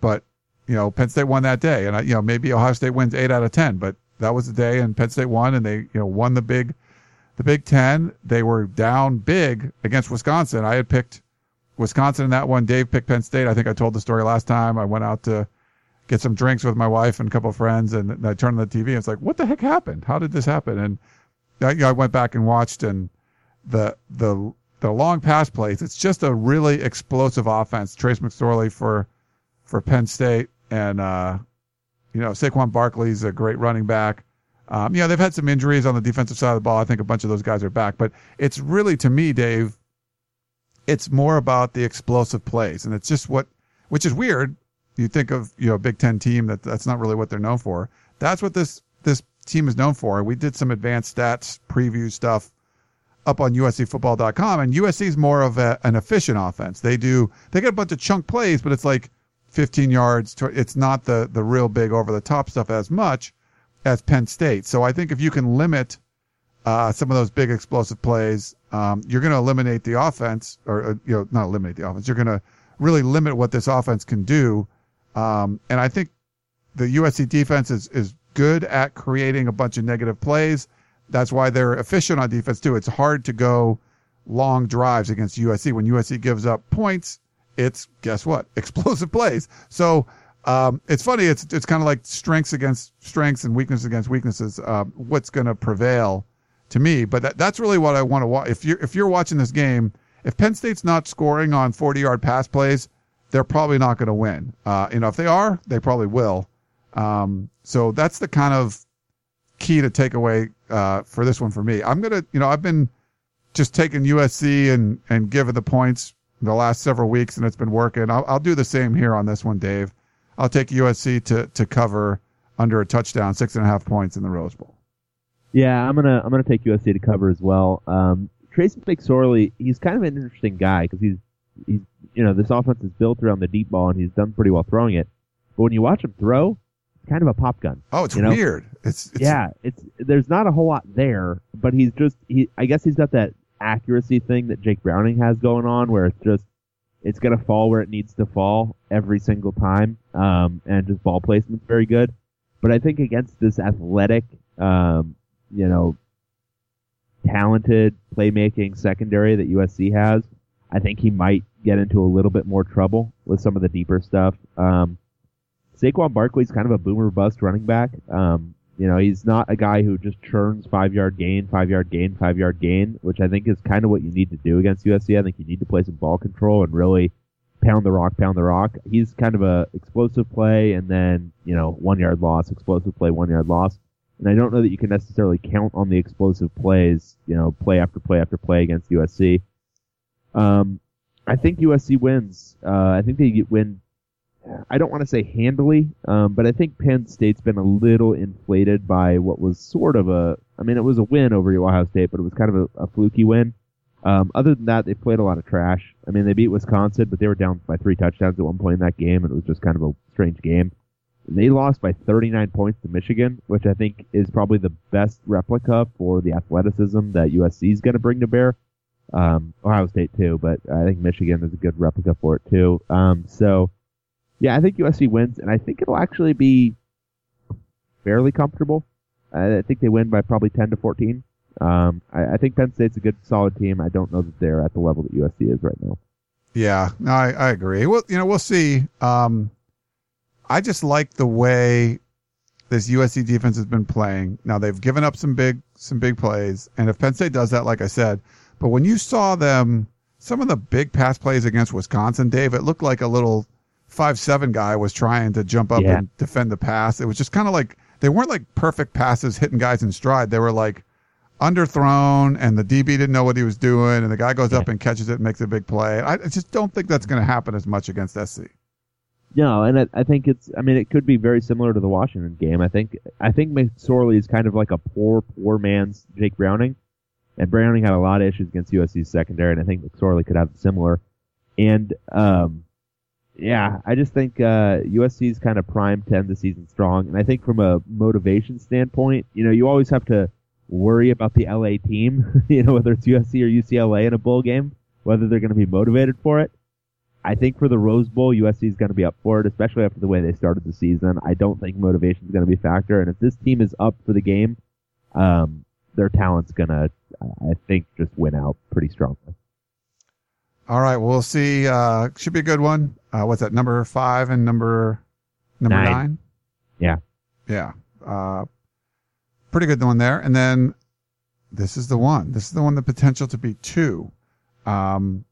but you know Penn State won that day, and I, you know maybe Ohio State wins eight out of ten, but that was the day, and Penn State won, and they you know won the big the Big Ten. They were down big against Wisconsin. I had picked Wisconsin in that one. Dave picked Penn State. I think I told the story last time. I went out to get some drinks with my wife and a couple of friends, and I turned on the TV. and It's like, what the heck happened? How did this happen? And I, I went back and watched, and the the the long pass plays. It's just a really explosive offense. Trace McSorley for for Penn State, and uh, you know Saquon Barkley's a great running back. Um, you know they've had some injuries on the defensive side of the ball. I think a bunch of those guys are back, but it's really to me, Dave. It's more about the explosive plays, and it's just what, which is weird. You think of you know Big Ten team that that's not really what they're known for. That's what this this team is known for. We did some advanced stats preview stuff up on USCFootball.com, and USC is more of a, an efficient offense. They do they get a bunch of chunk plays, but it's like 15 yards. To, it's not the the real big over the top stuff as much as Penn State. So I think if you can limit uh, some of those big explosive plays, um, you're going to eliminate the offense, or uh, you know, not eliminate the offense. You're going to really limit what this offense can do. Um, and I think the USC defense is is good at creating a bunch of negative plays. That's why they're efficient on defense too. It's hard to go long drives against USC. When USC gives up points, it's guess what? Explosive plays. So um, it's funny. It's it's kind of like strengths against strengths and weaknesses against weaknesses. Uh, what's going to prevail to me? But that, that's really what I want to watch. If you're if you're watching this game, if Penn State's not scoring on 40 yard pass plays, they're probably not going to win. Uh, you know, if they are, they probably will. Um, so that's the kind of key to take away uh, for this one for me. I'm gonna, you know, I've been just taking USC and and giving the points the last several weeks, and it's been working. I'll, I'll do the same here on this one, Dave. I'll take USC to to cover under a touchdown, six and a half points in the Rose Bowl. Yeah, I'm gonna I'm gonna take USC to cover as well. Um, Tracy McSorley, he's kind of an interesting guy because he's he's you know this offense is built around the deep ball and he's done pretty well throwing it. But when you watch him throw, kind of a pop gun. Oh, it's you know? weird. It's, it's yeah, it's there's not a whole lot there, but he's just he. I guess he's got that accuracy thing that Jake Browning has going on, where it's just it's gonna fall where it needs to fall every single time, um, and just ball placement's very good. But I think against this athletic, um, you know, talented playmaking secondary that USC has, I think he might get into a little bit more trouble with some of the deeper stuff. Um, Saquon Barkley's kind of a boomer bust running back. Um, you know, he's not a guy who just churns five yard gain, five yard gain, five yard gain, which I think is kind of what you need to do against USC. I think you need to play some ball control and really pound the rock, pound the rock. He's kind of a explosive play and then, you know, one yard loss, explosive play, one yard loss. And I don't know that you can necessarily count on the explosive plays, you know, play after play after play against USC. Um, I think USC wins. Uh, I think they win I don't want to say handily, um, but I think Penn State's been a little inflated by what was sort of a, I mean, it was a win over Ohio State, but it was kind of a, a fluky win. Um, other than that, they played a lot of trash. I mean, they beat Wisconsin, but they were down by three touchdowns at one point in that game, and it was just kind of a strange game. They lost by 39 points to Michigan, which I think is probably the best replica for the athleticism that USC is going to bring to bear. Um, Ohio State too, but I think Michigan is a good replica for it too. Um, so, yeah, I think USC wins, and I think it'll actually be fairly comfortable. I think they win by probably 10 to 14. Um, I, I, think Penn State's a good, solid team. I don't know that they're at the level that USC is right now. Yeah, no, I, I agree. Well, you know, we'll see. Um, I just like the way this USC defense has been playing. Now they've given up some big, some big plays, and if Penn State does that, like I said, but when you saw them, some of the big pass plays against Wisconsin, Dave, it looked like a little five seven guy was trying to jump up Yeah. and defend the pass. It was just kind of like they weren't like perfect passes hitting guys in stride. They were like underthrown, and the DB didn't know what he was doing, and the guy goes up and catches it and makes a big play. I I just don't think that's going to happen as much against SC. No, and I, I think it's. I mean, it could be very similar to the Washington game. I think. I think McSorley is kind of like a poor, poor man's Jake Browning, and Browning had a lot of issues against USC's secondary, and I think McSorley could have similar. And um, Yeah, I just think uh, USC is kind of primed to end the season strong, and I think from a motivation standpoint, you know, you always have to worry about the LA team, you know, whether it's USC or UCLA in a bowl game, whether they're going to be motivated for it. I think for the Rose Bowl, USC is going to be up for it, especially after the way they started the season. I don't think motivation is going to be a factor, and if this team is up for the game, um, their talent's going to, I think, just win out pretty strongly. All right, we'll see. Uh, should be a good one. Uh, what's that? Number five and number number nine. Nine. Yeah. Yeah. Uh, pretty good one there. And then this is the one. This is the one. The potential to be two. Um,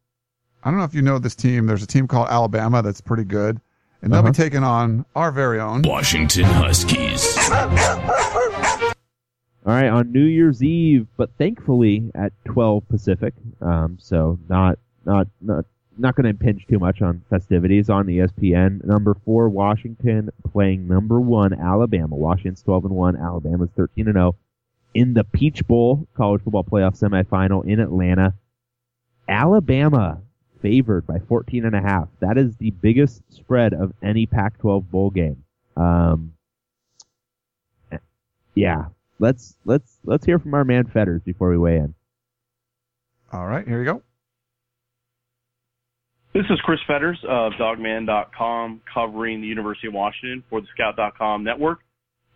I don't know if you know this team. There's a team called Alabama that's pretty good, and they'll Uh-huh. be taking on our very own. Washington Huskies. All right, on New Year's Eve, but thankfully at 12 Pacific, um, so not not not not going to impinge too much on festivities on ESPN. Number four, Washington playing number one Alabama. Washington's 12 and one. Alabama's 13 and 0 in the Peach Bowl college football playoff semifinal in Atlanta. Alabama favored by 14 and a half. That is the biggest spread of any Pac-12 bowl game. Um, yeah, let's let's let's hear from our man Fetters before we weigh in. All right, here you go. This is Chris Fetters of Dawgman.com covering the University of Washington for the Scout.com network.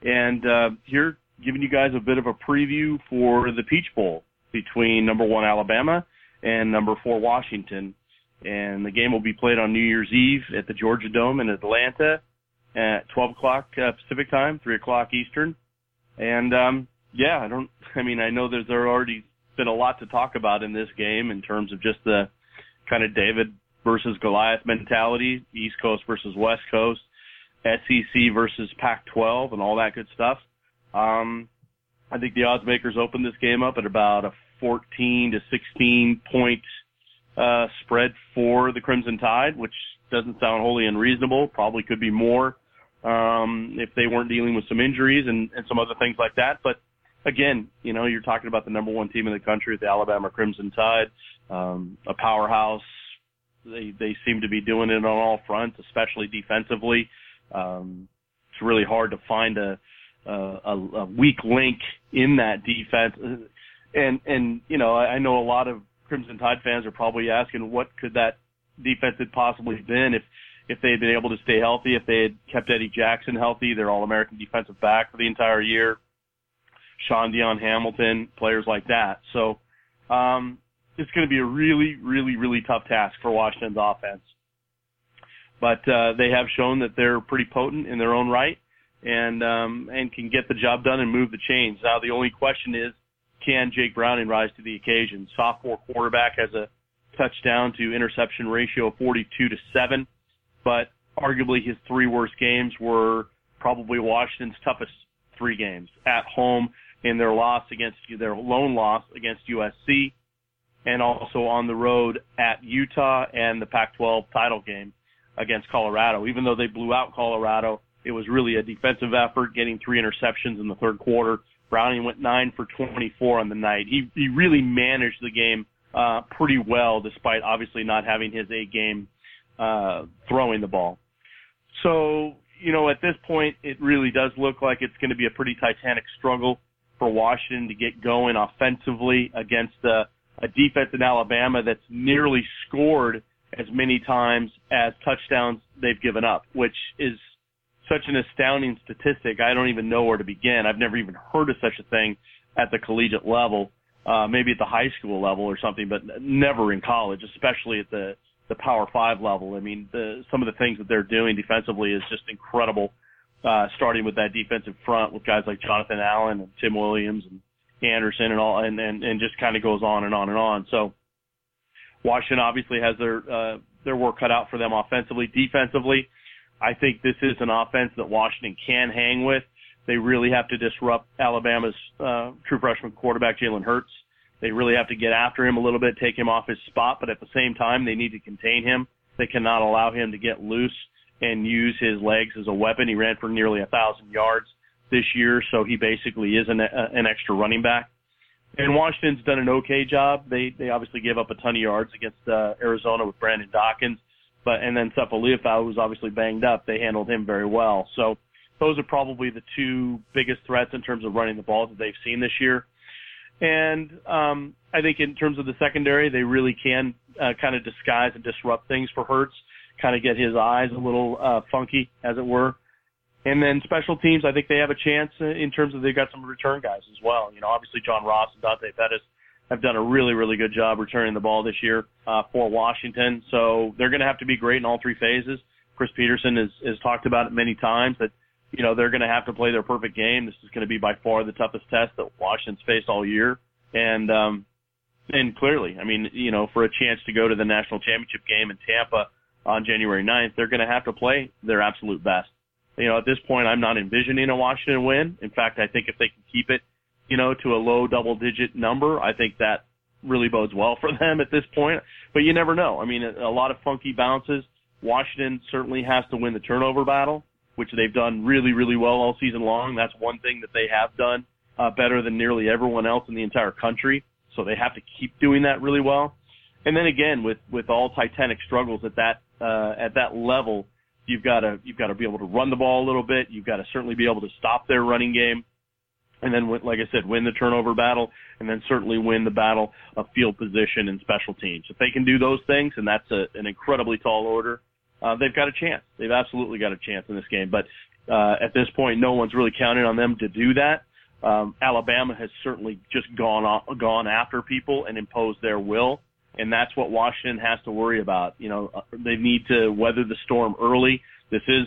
And uh, here giving you guys a bit of a preview for the Peach Bowl between number one Alabama and number four Washington. And the game will be played on New Year's Eve at the Georgia Dome in Atlanta at 12 o'clock uh, Pacific time, 3 o'clock Eastern. And um, yeah, I don't. I mean, I know there's there already been a lot to talk about in this game in terms of just the kind of David versus Goliath mentality, East Coast versus West Coast, SEC versus Pac-12, and all that good stuff. Um, I think the odds makers opened this game up at about a 14 to 16 point uh, spread for the Crimson Tide, which doesn't sound wholly unreasonable. Probably could be more um, if they weren't dealing with some injuries and, and some other things like that. But again, you know, you're talking about the number one team in the country, the Alabama Crimson Tide, um, a powerhouse. They they seem to be doing it on all fronts, especially defensively. Um, it's really hard to find a, a a weak link in that defense. And and you know, I know a lot of Crimson Tide fans are probably asking what could that defense have possibly been if if they had been able to stay healthy, if they had kept Eddie Jackson healthy, their All American defensive back for the entire year, Shaun Dion Hamilton, players like that. So um, it's going to be a really, really, really tough task for Washington's offense. But uh, they have shown that they're pretty potent in their own right and um, and can get the job done and move the chains. Now the only question is, can Jake Browning rise to the occasion? Sophomore quarterback has a touchdown to interception ratio of 42 to seven, but arguably his three worst games were probably Washington's toughest three games at home in their loss against their lone loss against USC, and also on the road at Utah and the Pac-12 title game against Colorado. Even though they blew out Colorado, it was really a defensive effort, getting three interceptions in the third quarter. Browning went nine for 24 on the night. He he really managed the game uh, pretty well, despite obviously not having his A game uh, throwing the ball. So you know, at this point, it really does look like it's going to be a pretty titanic struggle for Washington to get going offensively against a, a defense in Alabama that's nearly scored as many times as touchdowns they've given up, which is such an astounding statistic. I don't even know where to begin. I've never even heard of such a thing at the collegiate level, uh, maybe at the high school level or something, but never in college, especially at the the Power Five level. I mean, the, some of the things that they're doing defensively is just incredible. Uh, starting with that defensive front with guys like Jonathan Allen and Tim Williams and Anderson and all, and and, and just kind of goes on and on and on. So Washington obviously has their uh, their work cut out for them offensively. Defensively, I think this is an offense that Washington can hang with. They really have to disrupt Alabama's uh, true freshman quarterback Jalen Hurts. They really have to get after him a little bit, take him off his spot, but at the same time, they need to contain him. They cannot allow him to get loose and use his legs as a weapon. He ran for nearly a thousand yards this year, so he basically is an, uh, an extra running back. And Washington's done an okay job. They they obviously gave up a ton of yards against uh, Arizona with Brandon Dawkins, but and then Sefo Liufau, who's obviously banged up, they handled him very well. So those are probably the two biggest threats in terms of running the ball that they've seen this year. And um, I think in terms of the secondary, they really can uh, kind of disguise and disrupt things for Hurts, kind of get his eyes a little uh, funky, as it were. And then special teams, I think they have a chance in terms of they've got some return guys as well. You know, obviously John Ross and Dante Pettis have done a really, really good job returning the ball this year uh, for Washington. So they're going to have to be great in all three phases. Chris Petersen has, has talked about it many times that you know, they're going to have to play their perfect game. This is going to be by far the toughest test that Washington's faced all year. And, um, and clearly, I mean, you know, for a chance to go to the national championship game in Tampa on January 9th, they're going to have to play their absolute best. You know, at this point, I'm not envisioning a Washington win. In fact, I think if they can keep it, you know, to a low double digit number, I think that really bodes well for them at this point. But you never know. I mean, a, a lot of funky bounces. Washington certainly has to win the turnover battle which they've done really, really well all season long. That's one thing that they have done uh, better than nearly everyone else in the entire country. So they have to keep doing that really well. And then again, with with all Titanic struggles at that uh, at that level, you've got to you've got to be able to run the ball a little bit. You've got to certainly be able to stop their running game, and then like I said, win the turnover battle, and then certainly win the battle of field position and special teams. If they can do those things, and that's a, an incredibly tall order, uh, they've got a chance. They've absolutely got a chance in this game. But uh, at this point, no one's really counting on them to do that. Um, Alabama has certainly just gone off, gone after people and imposed their will, and that's what Washington has to worry about. You know, uh, they need to weather the storm early. This is,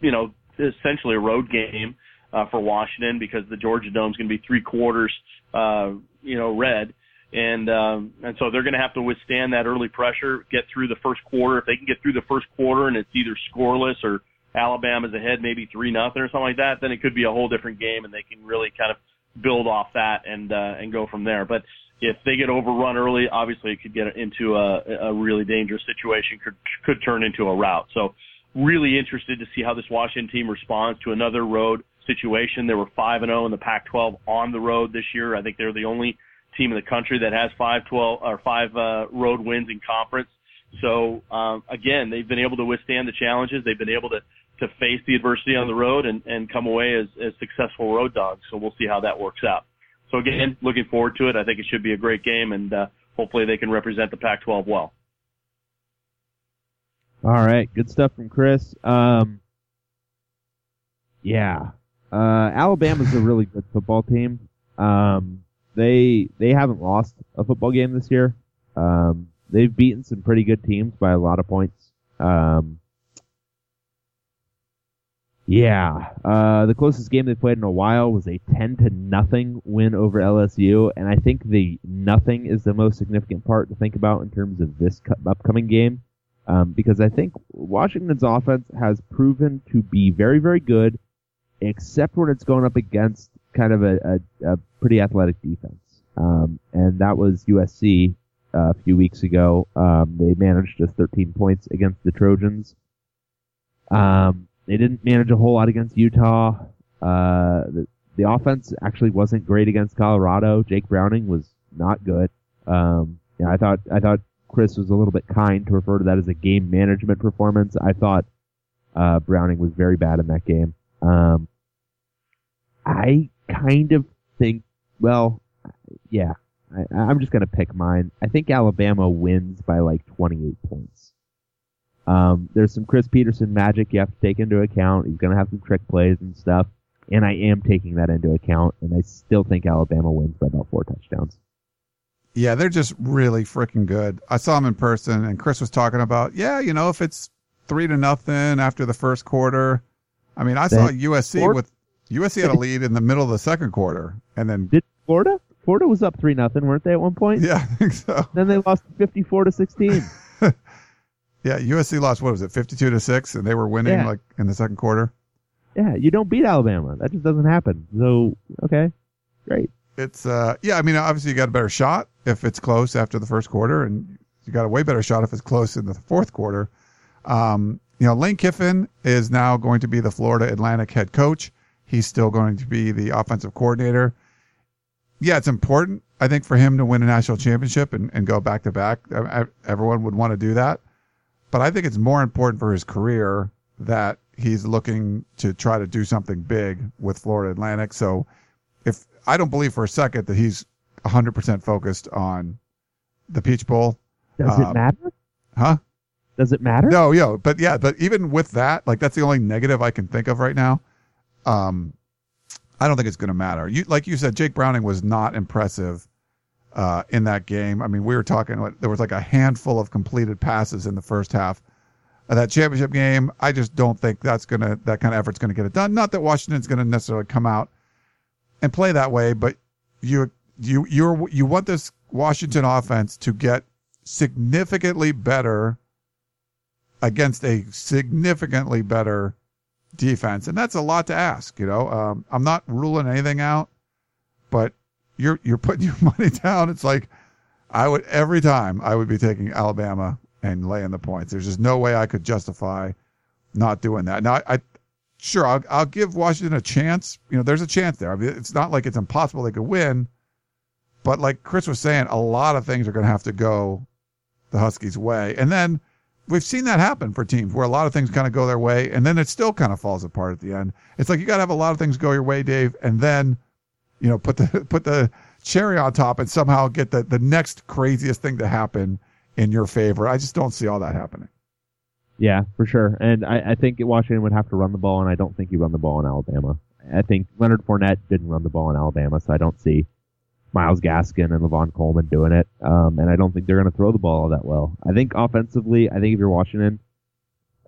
you know, essentially a road game uh, for Washington because the Georgia Dome is going to be three quarters, uh, you know, red and um, and so they're going to have to withstand that early pressure, get through the first quarter. If they can get through the first quarter and it's either scoreless or Alabama's ahead, maybe three nothing or something like that, then it could be a whole different game, and they can really kind of build off that and uh, and go from there. But if they get overrun early, obviously it could get into a, a really dangerous situation. Could could turn into a rout. So really interested to see how this Washington team responds to another road situation. They were five and zero oh in the Pac-12 on the road this year. I think they're the only team in the country that has five twelve or five uh, road wins in conference. So um, again, they've been able to withstand the challenges. They've been able to to face the adversity on the road and, and come away as, as successful road dogs. So we'll see how that works out. So again, looking forward to it. I think it should be a great game, and uh, hopefully they can represent the Pac-12 well. All right, good stuff from Chris. Um, yeah, uh, Alabama's a really good football team. Um, they they haven't lost a football game this year. Um, they've beaten some pretty good teams by a lot of points. Um, yeah, uh, the closest game they played in a while was a ten to nothing win over LSU, and I think the nothing is the most significant part to think about in terms of this upcoming game, um, because I think Washington's offense has proven to be very very good, except when it's going up against kind of a, a, a pretty athletic defense. Um, and that was USC uh, a few weeks ago. Um, they managed just 13 points against the Trojans. Um, they didn't manage a whole lot against Utah. Uh, the, the offense actually wasn't great against Colorado. Jake Browning was not good. Um, yeah, I thought I thought Chris was a little bit kind to refer to that as a game management performance. I thought uh, Browning was very bad in that game. Um, I kind of think, well, yeah, I, I'm just gonna pick mine. I think Alabama wins by like 28 points. Um, there's some Chris Petersen magic you have to take into account. He's gonna have some trick plays and stuff, and I am taking that into account. And I still think Alabama wins by about four touchdowns. Yeah, they're just really freaking good. I saw them in person, and Chris was talking about, yeah, you know, if it's three to nothing after the first quarter. I mean, I saw USC with USC had a lead in the middle of the second quarter, and then did Florida? Florida was up three nothing, weren't they at one point? Yeah, I think so. Then they lost fifty four to sixteen. yeah, USC lost what was it, fifty two to six, and they were winning yeah. like in the second quarter. Yeah, you don't beat Alabama. That just doesn't happen. So okay, great. It's uh yeah, I mean obviously you got a better shot if it's close after the first quarter, and you got a way better shot if it's close in the fourth quarter. Um, you know, Lane Kiffin is now going to be the Florida Atlantic head coach. He's still going to be the offensive coordinator. Yeah, it's important, I think, for him to win a national championship and, and go back to back. Everyone would want to do that. But I think it's more important for his career that he's looking to try to do something big with Florida Atlantic. So if I don't believe for a second that he's 100% focused on the Peach Bowl. Does Um, it matter? Huh? Does it matter? No, yeah, but yeah, but even with that, like that's the only negative I can think of right now. Um, I don't think it's going to matter. You, like you said, Jake Browning was not impressive uh, in that game. I mean, we were talking. There was like a handful of completed passes in the first half of that championship game. I just don't think that's gonna that kind of effort's going to get it done. Not that Washington's going to necessarily come out and play that way, but you you you you want this Washington offense to get significantly better against a significantly better defense, and that's a lot to ask. You know, um, I'm not ruling anything out, but you're you're putting your money down. It's like I would every time I would be taking Alabama and laying the points. There's just no way I could justify not doing that. Now, I, I sure I'll I'll give Washington a chance. You know, there's a chance there. I mean, it's not like it's impossible they could win, but like Chris was saying, a lot of things are going to have to go the Huskies' way, and then we've seen that happen for teams where a lot of things kind of go their way, and then it still kind of falls apart at the end. It's like you got to have a lot of things go your way, Dave, and then you know put the put the cherry on top and somehow get the the next craziest thing to happen in your favor. I just don't see all that happening. Yeah, for sure. And I, I think Washington would have to run the ball, and I don't think you run the ball in Alabama. I think Leonard Fournette didn't run the ball in Alabama, so I don't see Myles Gaskin and Lavon Coleman doing it. Um, and I don't think they're going to throw the ball all that well. I think offensively, I think if you're Washington,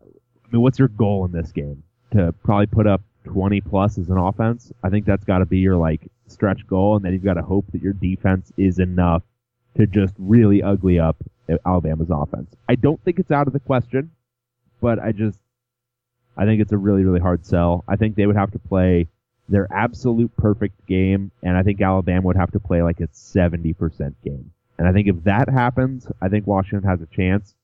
I mean, what's your goal in this game? To probably put up 20 plus as an offense? I think that's got to be your like stretch goal, and then you've got to hope that your defense is enough to just really ugly up Alabama's offense. I don't think it's out of the question, but I just I think it's a really really hard sell. I think they would have to play their absolute perfect game, and I think Alabama would have to play like a 70% game. And I think if that happens, I think Washington has a chance.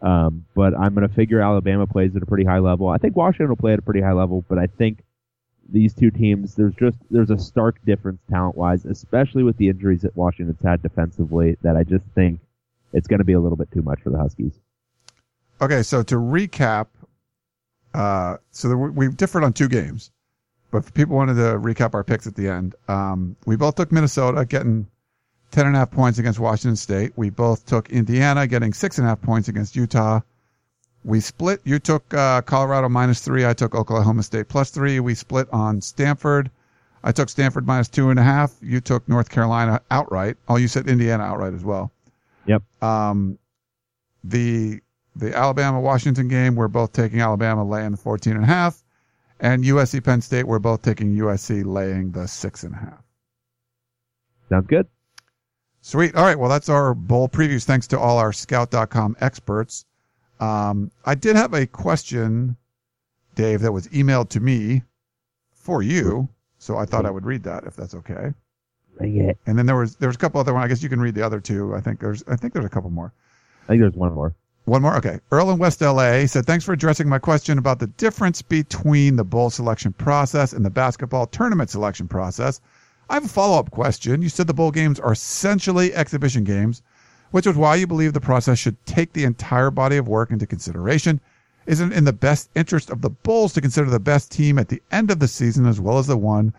Um, but I'm going to figure Alabama plays at a pretty high level. I think Washington will play at a pretty high level, but I think these two teams, there's just there's a stark difference talent wise, especially with the injuries that Washington's had defensively. That I just think it's going to be a little bit too much for the Huskies. Okay, so to recap, uh, so there, we differed on two games, but if people wanted to recap our picks at the end, um, we both took Minnesota getting ten and a half points against Washington State. We both took Indiana getting six and a half points against Utah. We split. You took uh, Colorado minus three. I took Oklahoma State plus three. We split on Stanford. I took Stanford minus two and a half. You took North Carolina outright. Oh, you said Indiana outright as well. Yep. Um, the the Alabama Washington game, we're both taking Alabama laying the 14 and a half, and USC Penn State, we're both taking USC laying the six and a half. Sounds good. Sweet. All right. Well, that's our bowl previews. Thanks to all our scout.com experts. Um, I did have a question, Dave, that was emailed to me for you. So I thought I would read that if that's okay. And then there was there was a couple other ones. I guess you can read the other two. I think there's I think there's a couple more. I think there's one more. One more. Okay. Earl in West LA said, Thanks for addressing my question about the difference between the bowl selection process and the basketball tournament selection process. I have a follow up question. You said the bowl games are essentially exhibition games, which is why you believe the process should take the entire body of work into consideration. Isn't in the best interest of the Bulls to consider the best team at the end of the season as well as the one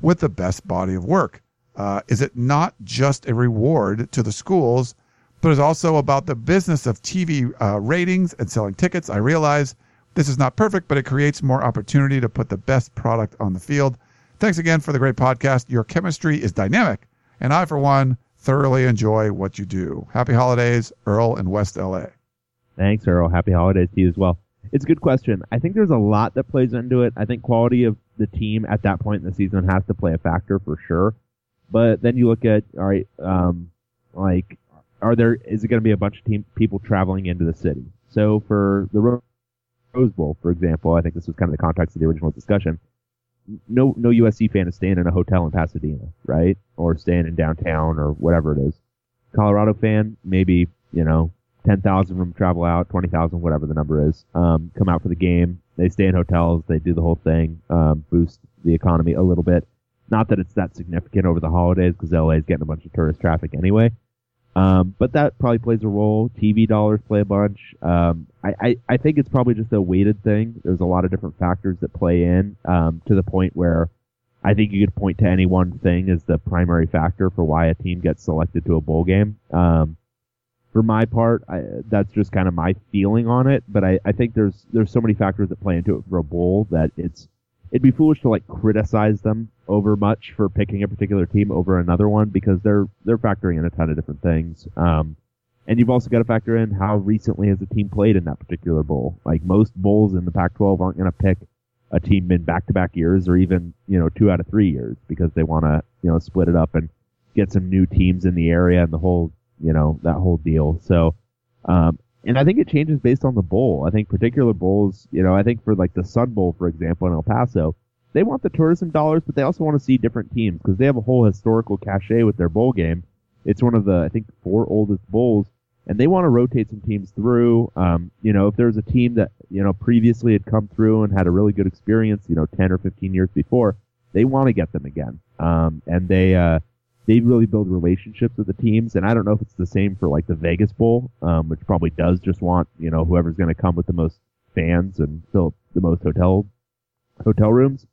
with the best body of work? Uh, is it not just a reward to the schools? but is also about the business of TV uh, ratings and selling tickets. I realize this is not perfect, but it creates more opportunity to put the best product on the field. Thanks again for the great podcast. Your chemistry is dynamic, and I, for one, thoroughly enjoy what you do. Happy holidays, Earl in West LA. Thanks, Earl. Happy holidays to you as well. It's a good question. I think there's a lot that plays into it. I think quality of the team at that point in the season has to play a factor for sure. But then you look at, all right, um, like, are there, is it going to be a bunch of team, people traveling into the city? So for the Rose Bowl, for example, I think this was kind of the context of the original discussion. No, no USC fan is staying in a hotel in Pasadena, right? Or staying in downtown or whatever it is. Colorado fan, maybe, you know, 10,000 of them travel out, 20,000, whatever the number is, um, come out for the game. They stay in hotels. They do the whole thing, um, boost the economy a little bit. Not that it's that significant over the holidays because LA is getting a bunch of tourist traffic anyway. Um, but that probably plays a role. TV dollars play a bunch. Um, I, I, I think it's probably just a weighted thing. There's a lot of different factors that play in um, to the point where I think you could point to any one thing as the primary factor for why a team gets selected to a bowl game. Um, for my part, I, that's just kind of my feeling on it. But I, I think there's there's so many factors that play into it for a bowl that it's it'd be foolish to like criticize them over much for picking a particular team over another one because they're they're factoring in a ton of different things. Um, and you've also got to factor in how recently has the team played in that particular bowl. Like most bowls in the Pac-12 aren't going to pick a team in back-to-back years or even you know two out of three years because they want to you know split it up and get some new teams in the area and the whole you know that whole deal. So. Um, and I think it changes based on the bowl. I think particular bowls, you know, I think for like the Sun Bowl, for example, in El Paso, they want the tourism dollars, but they also want to see different teams because they have a whole historical cachet with their bowl game. It's one of the, I think, four oldest bowls, and they want to rotate some teams through. Um, you know, if there's a team that, you know, previously had come through and had a really good experience, you know, 10 or 15 years before, they want to get them again. Um, and they, uh, they really build relationships with the teams. And I don't know if it's the same for like the Vegas Bowl, um, which probably does just want, you know, whoever's going to come with the most fans and fill the most hotel, hotel rooms.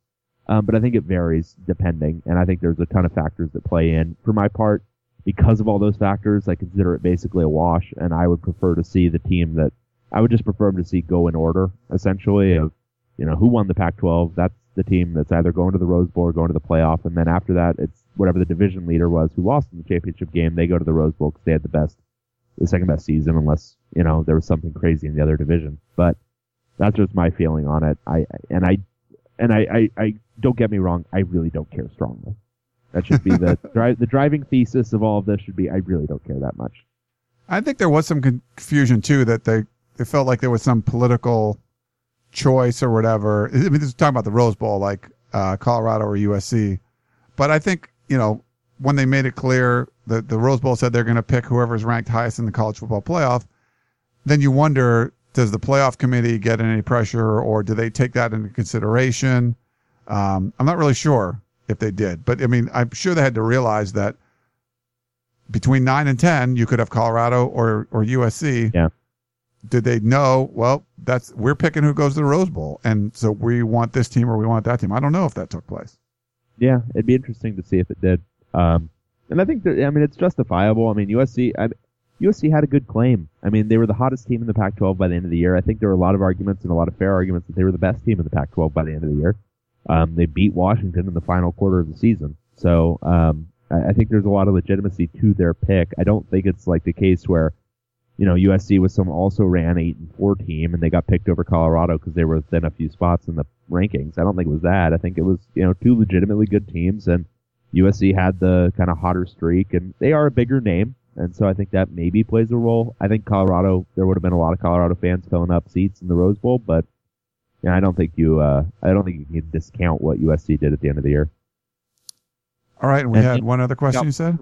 Um, but I think it varies depending. And I think there's a ton of factors that play in. For my part, because of all those factors, I consider it basically a wash. And I would prefer to see the team that I would just prefer to see go in order, essentially, of, you know, who won the Pac 12. That's the team that's either going to the Rose Bowl or going to the playoff. And then after that, it's whatever the division leader was who lost in the championship game. They go to the Rose Bowl because they had the best, the second best season, unless, you know, there was something crazy in the other division. But that's just my feeling on it. I, and I, and I, I, I don't get me wrong. I really don't care strongly. That should be the drive, the driving thesis of all of this should be, I really don't care that much. I think there was some confusion too that they, they felt like there was some political choice or whatever. I mean, this is talking about the Rose Bowl, like uh, Colorado or USC. But I think, you know, when they made it clear that the Rose Bowl said they're going to pick whoever's ranked highest in the college football playoff, then you wonder, does the playoff committee get any pressure or do they take that into consideration? Um, I'm not really sure if they did, but I mean, I'm sure they had to realize that between nine and 10, you could have Colorado or, or USC. Yeah did they know? Well, that's we're picking who goes to the Rose Bowl, and so we want this team or we want that team. I don't know if that took place. Yeah, it'd be interesting to see if it did. Um, and I think that I mean it's justifiable. I mean USC, I, USC had a good claim. I mean they were the hottest team in the Pac-12 by the end of the year. I think there were a lot of arguments and a lot of fair arguments that they were the best team in the Pac-12 by the end of the year. Um, they beat Washington in the final quarter of the season, so um, I, I think there's a lot of legitimacy to their pick. I don't think it's like the case where you know, USC was some also ran eight and four team, and they got picked over Colorado because they were within a few spots in the rankings. I don't think it was that. I think it was you know two legitimately good teams, and USC had the kind of hotter streak, and they are a bigger name, and so I think that maybe plays a role. I think Colorado, there would have been a lot of Colorado fans filling up seats in the Rose Bowl, but yeah, I don't think you, uh, I don't think you can discount what USC did at the end of the year. All right, and we and, had one other question. You said.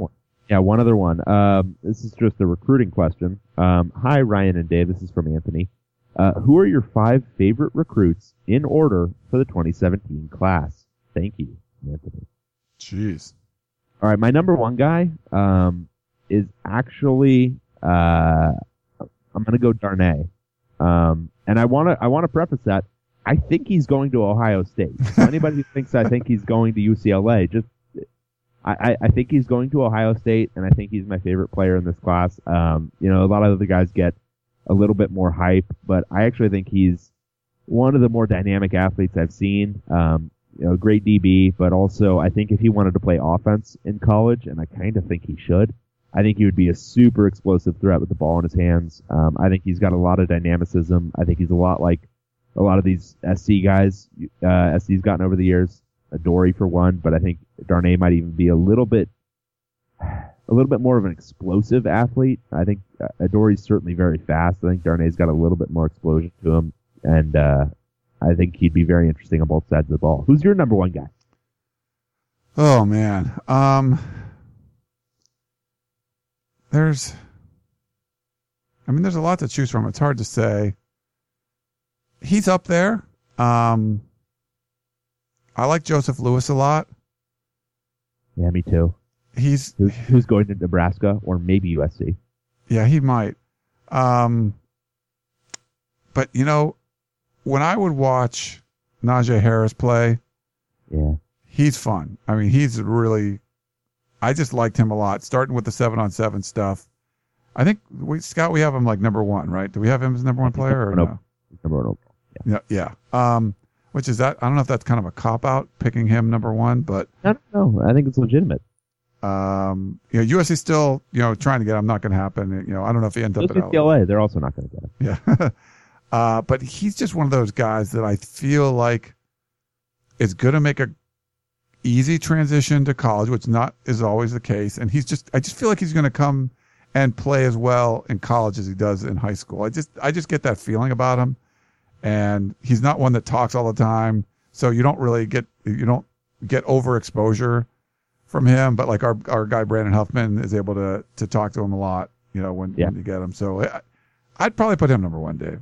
Yeah, one other one. Um, this is just a recruiting question. Um, hi, Ryan and Dave. This is from Anthony. Uh, who are your five favorite recruits in order for the 2017 class? Thank you, Anthony. Jeez. All right, my number one guy um, is actually uh, I'm going to go Darnay, um, and I want to I want to preface that I think he's going to Ohio State. So anybody who thinks I think he's going to UCLA, just I, I think he's going to Ohio State, and I think he's my favorite player in this class. Um, you know, a lot of other guys get a little bit more hype, but I actually think he's one of the more dynamic athletes I've seen. Um, you know, great DB, but also I think if he wanted to play offense in college, and I kind of think he should, I think he would be a super explosive threat with the ball in his hands. Um, I think he's got a lot of dynamicism. I think he's a lot like a lot of these SC guys uh, SC's gotten over the years. Dory for one, but I think Darnay might even be a little bit, a little bit more of an explosive athlete. I think uh, Adoree's certainly very fast. I think Darnay's got a little bit more explosion to him, and uh, I think he'd be very interesting on both sides of the ball. Who's your number one guy? Oh man, um, there's, I mean, there's a lot to choose from. It's hard to say. He's up there. Um, I like Joseph Lewis a lot. Yeah, me too. He's who's, who's going to Nebraska or maybe USC. Yeah, he might. Um, but you know, when I would watch Najee Harris play, yeah, he's fun. I mean, he's really. I just liked him a lot. Starting with the seven on seven stuff. I think we Scott, we have him like number one, right? Do we have him as number one player or no? Number one overall. Yeah, yeah. Um, which is that? I don't know if that's kind of a cop out picking him number one, but I don't know. I think it's legitimate. Um, you know, USC still, you know, trying to get him. Not going to happen. You know, I don't know if he ends up at. UCLA, they're also not going to get him. Yeah. uh, but he's just one of those guys that I feel like is going to make a easy transition to college, which not is always the case. And he's just, I just feel like he's going to come and play as well in college as he does in high school. I just, I just get that feeling about him. And he's not one that talks all the time. So you don't really get, you don't get overexposure from him. But like our, our guy, Brandon Huffman is able to, to talk to him a lot, you know, when, Yeah. when you get him. So I, I'd probably put him number one, Dave.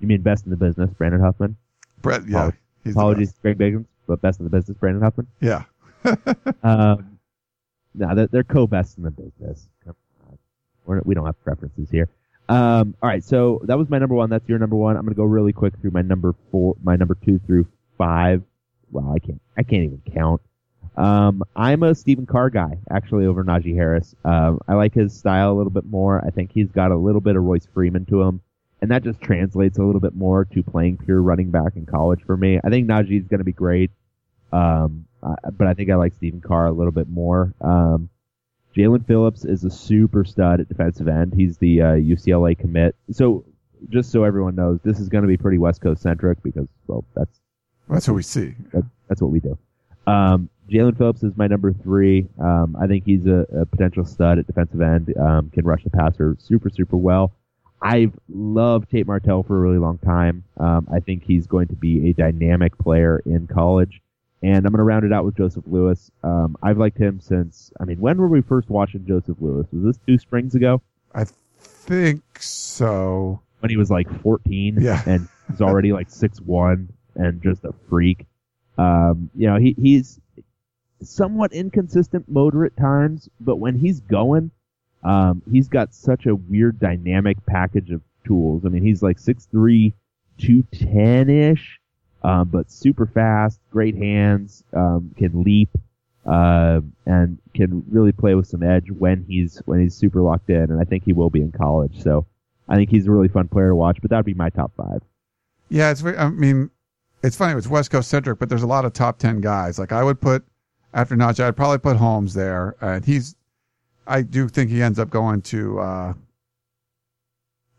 You mean best in the business, Brandon Huffman? Brett, yeah. Apologies, Apologies, Greg Biggins, but best in the business, Brandon Huffman. Yeah. Um, no, they're, they're co-best in the business. We're, we don't have preferences here. Um, all right, so that was my number one. That's your number one. I'm gonna go really quick through my number four, my number two through five. Well, I can't, I can't even count. Um, I'm a Stephen Carr guy, actually, over Najee Harris. Um, I like his style a little bit more. I think he's got a little bit of Royce Freeman to him, and that just translates a little bit more to playing pure running back in college for me. I think Najee's going to be great, um, uh, but I think I like Stephen Carr a little bit more. Um, Jaelan Phillips is a super stud at defensive end. He's the uh, UCLA commit. So, just so everyone knows, this is going to be pretty West Coast centric because, well, that's That's what we see. that, that's what we do. Um, Jaelan Phillips is my number three. Um, I think he's a, a potential stud at defensive end. Um, can rush the passer super, super well. I've loved Tate Martell for a really long time. Um, I think he's going to be a dynamic player in college. And I'm going to round it out with Joseph Lewis. Um, I've liked him since, I mean, when were we first watching Joseph Lewis? Was this two springs ago? I think so. When he was like 14 Yeah. and he's already like 6'1 and just a freak. Um, you know, he, he's somewhat inconsistent motor at times, but when he's going, um, he's got such a weird dynamic package of tools. I mean, he's like 6'3", 210-ish, um, but super fast, great hands, um, can leap, uh, and can really play with some edge when he's, when he's super locked in, and I think he will be in college. So I think he's a really fun player to watch, but that'd be my top five. Yeah, it's. I mean, it's funny. It's West Coast centric, but there's a lot of top ten guys. Like I would put after Najee, I'd probably put Holmes there, and he's. I do think he ends up going to. uh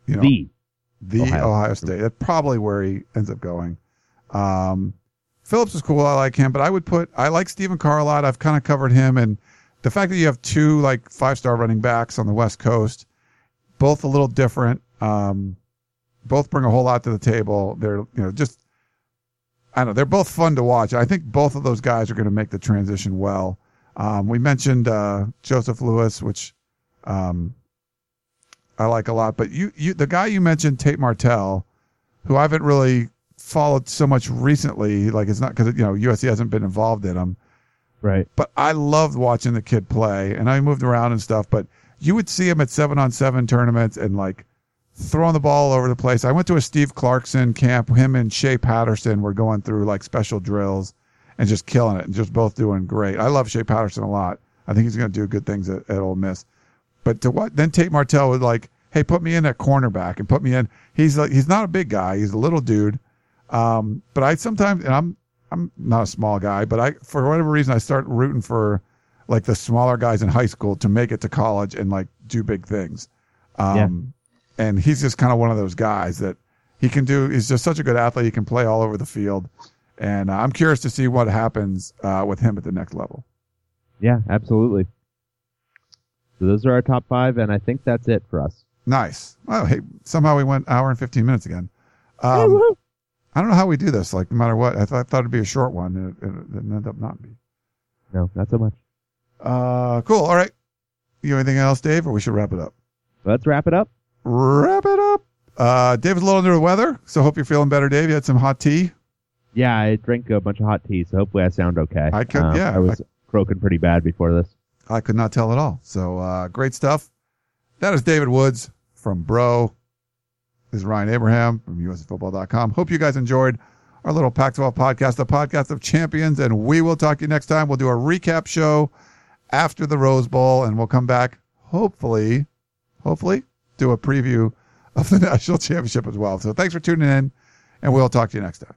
You know, the the Ohio. Ohio, State. That's probably where he ends up going. Um, Phillips is cool. I like him, but I would put. I like Stephen Carr a lot. I've kind of covered him, and the fact that you have two like five star running backs on the West Coast, both a little different. Um, both bring a whole lot to the table. They're you know just. I don't know. They're both fun to watch. I think both of those guys are going to make the transition well. Um, we mentioned uh, Joseph Lewis, which um, I like a lot. But you, you, the guy you mentioned, Tate Martell, who I haven't really followed so much recently. Like it's not because you know USC hasn't been involved in him. Right. But I loved watching the kid play, and I moved around and stuff. But you would see him at seven on seven tournaments and like throwing the ball all over the place. I went to a Steve Clarkson camp. Him and Shea Patterson were going through like special drills and just killing it and just both doing great. I love Shea Patterson a lot. I think he's going to do good things at, at Ole Miss. But to what then Tate Martell would like, hey, put me in at cornerback and put me in. He's like he's not a big guy. He's a little dude. Um, but I sometimes and I'm I'm not a small guy, but I for whatever reason I start rooting for like the smaller guys in high school to make it to college and like do big things. Um, and he's just kind of one of those guys that he can do. He's just such a good athlete. He can play all over the field. And uh, I'm curious to see what happens uh, with him at the next level. Yeah, absolutely. So those are our top five, and I think that's it for us. Nice. Oh, hey, somehow we went hour and 15 minutes again. Um, I don't know how we do this. Like, no matter what, I, th- I thought it'd be a short one. and It, it, it ended up not being. No, not so much. Uh, cool. All right. You have anything else, Dave, or we should wrap it up? Let's wrap it up. Wrap it up. Uh, Dave's a little under the weather, so hope you're feeling better, Dave. You had some hot tea. Yeah, I drank a bunch of hot tea, so hopefully I sound okay. I could- Um, yeah, I was croaking pretty bad before this. I could not tell at all. So uh, great stuff. That is David Woods from Bro. This is Ryan Abraham from USCFootball.com. Hope you guys enjoyed our little Pac 12 podcast, the podcast of champions, and we will talk to you next time. We'll do a recap show after the Rose Bowl, and we'll come back, hopefully, hopefully, do a preview of the national championship as well. So thanks for tuning in, and we'll talk to you next time.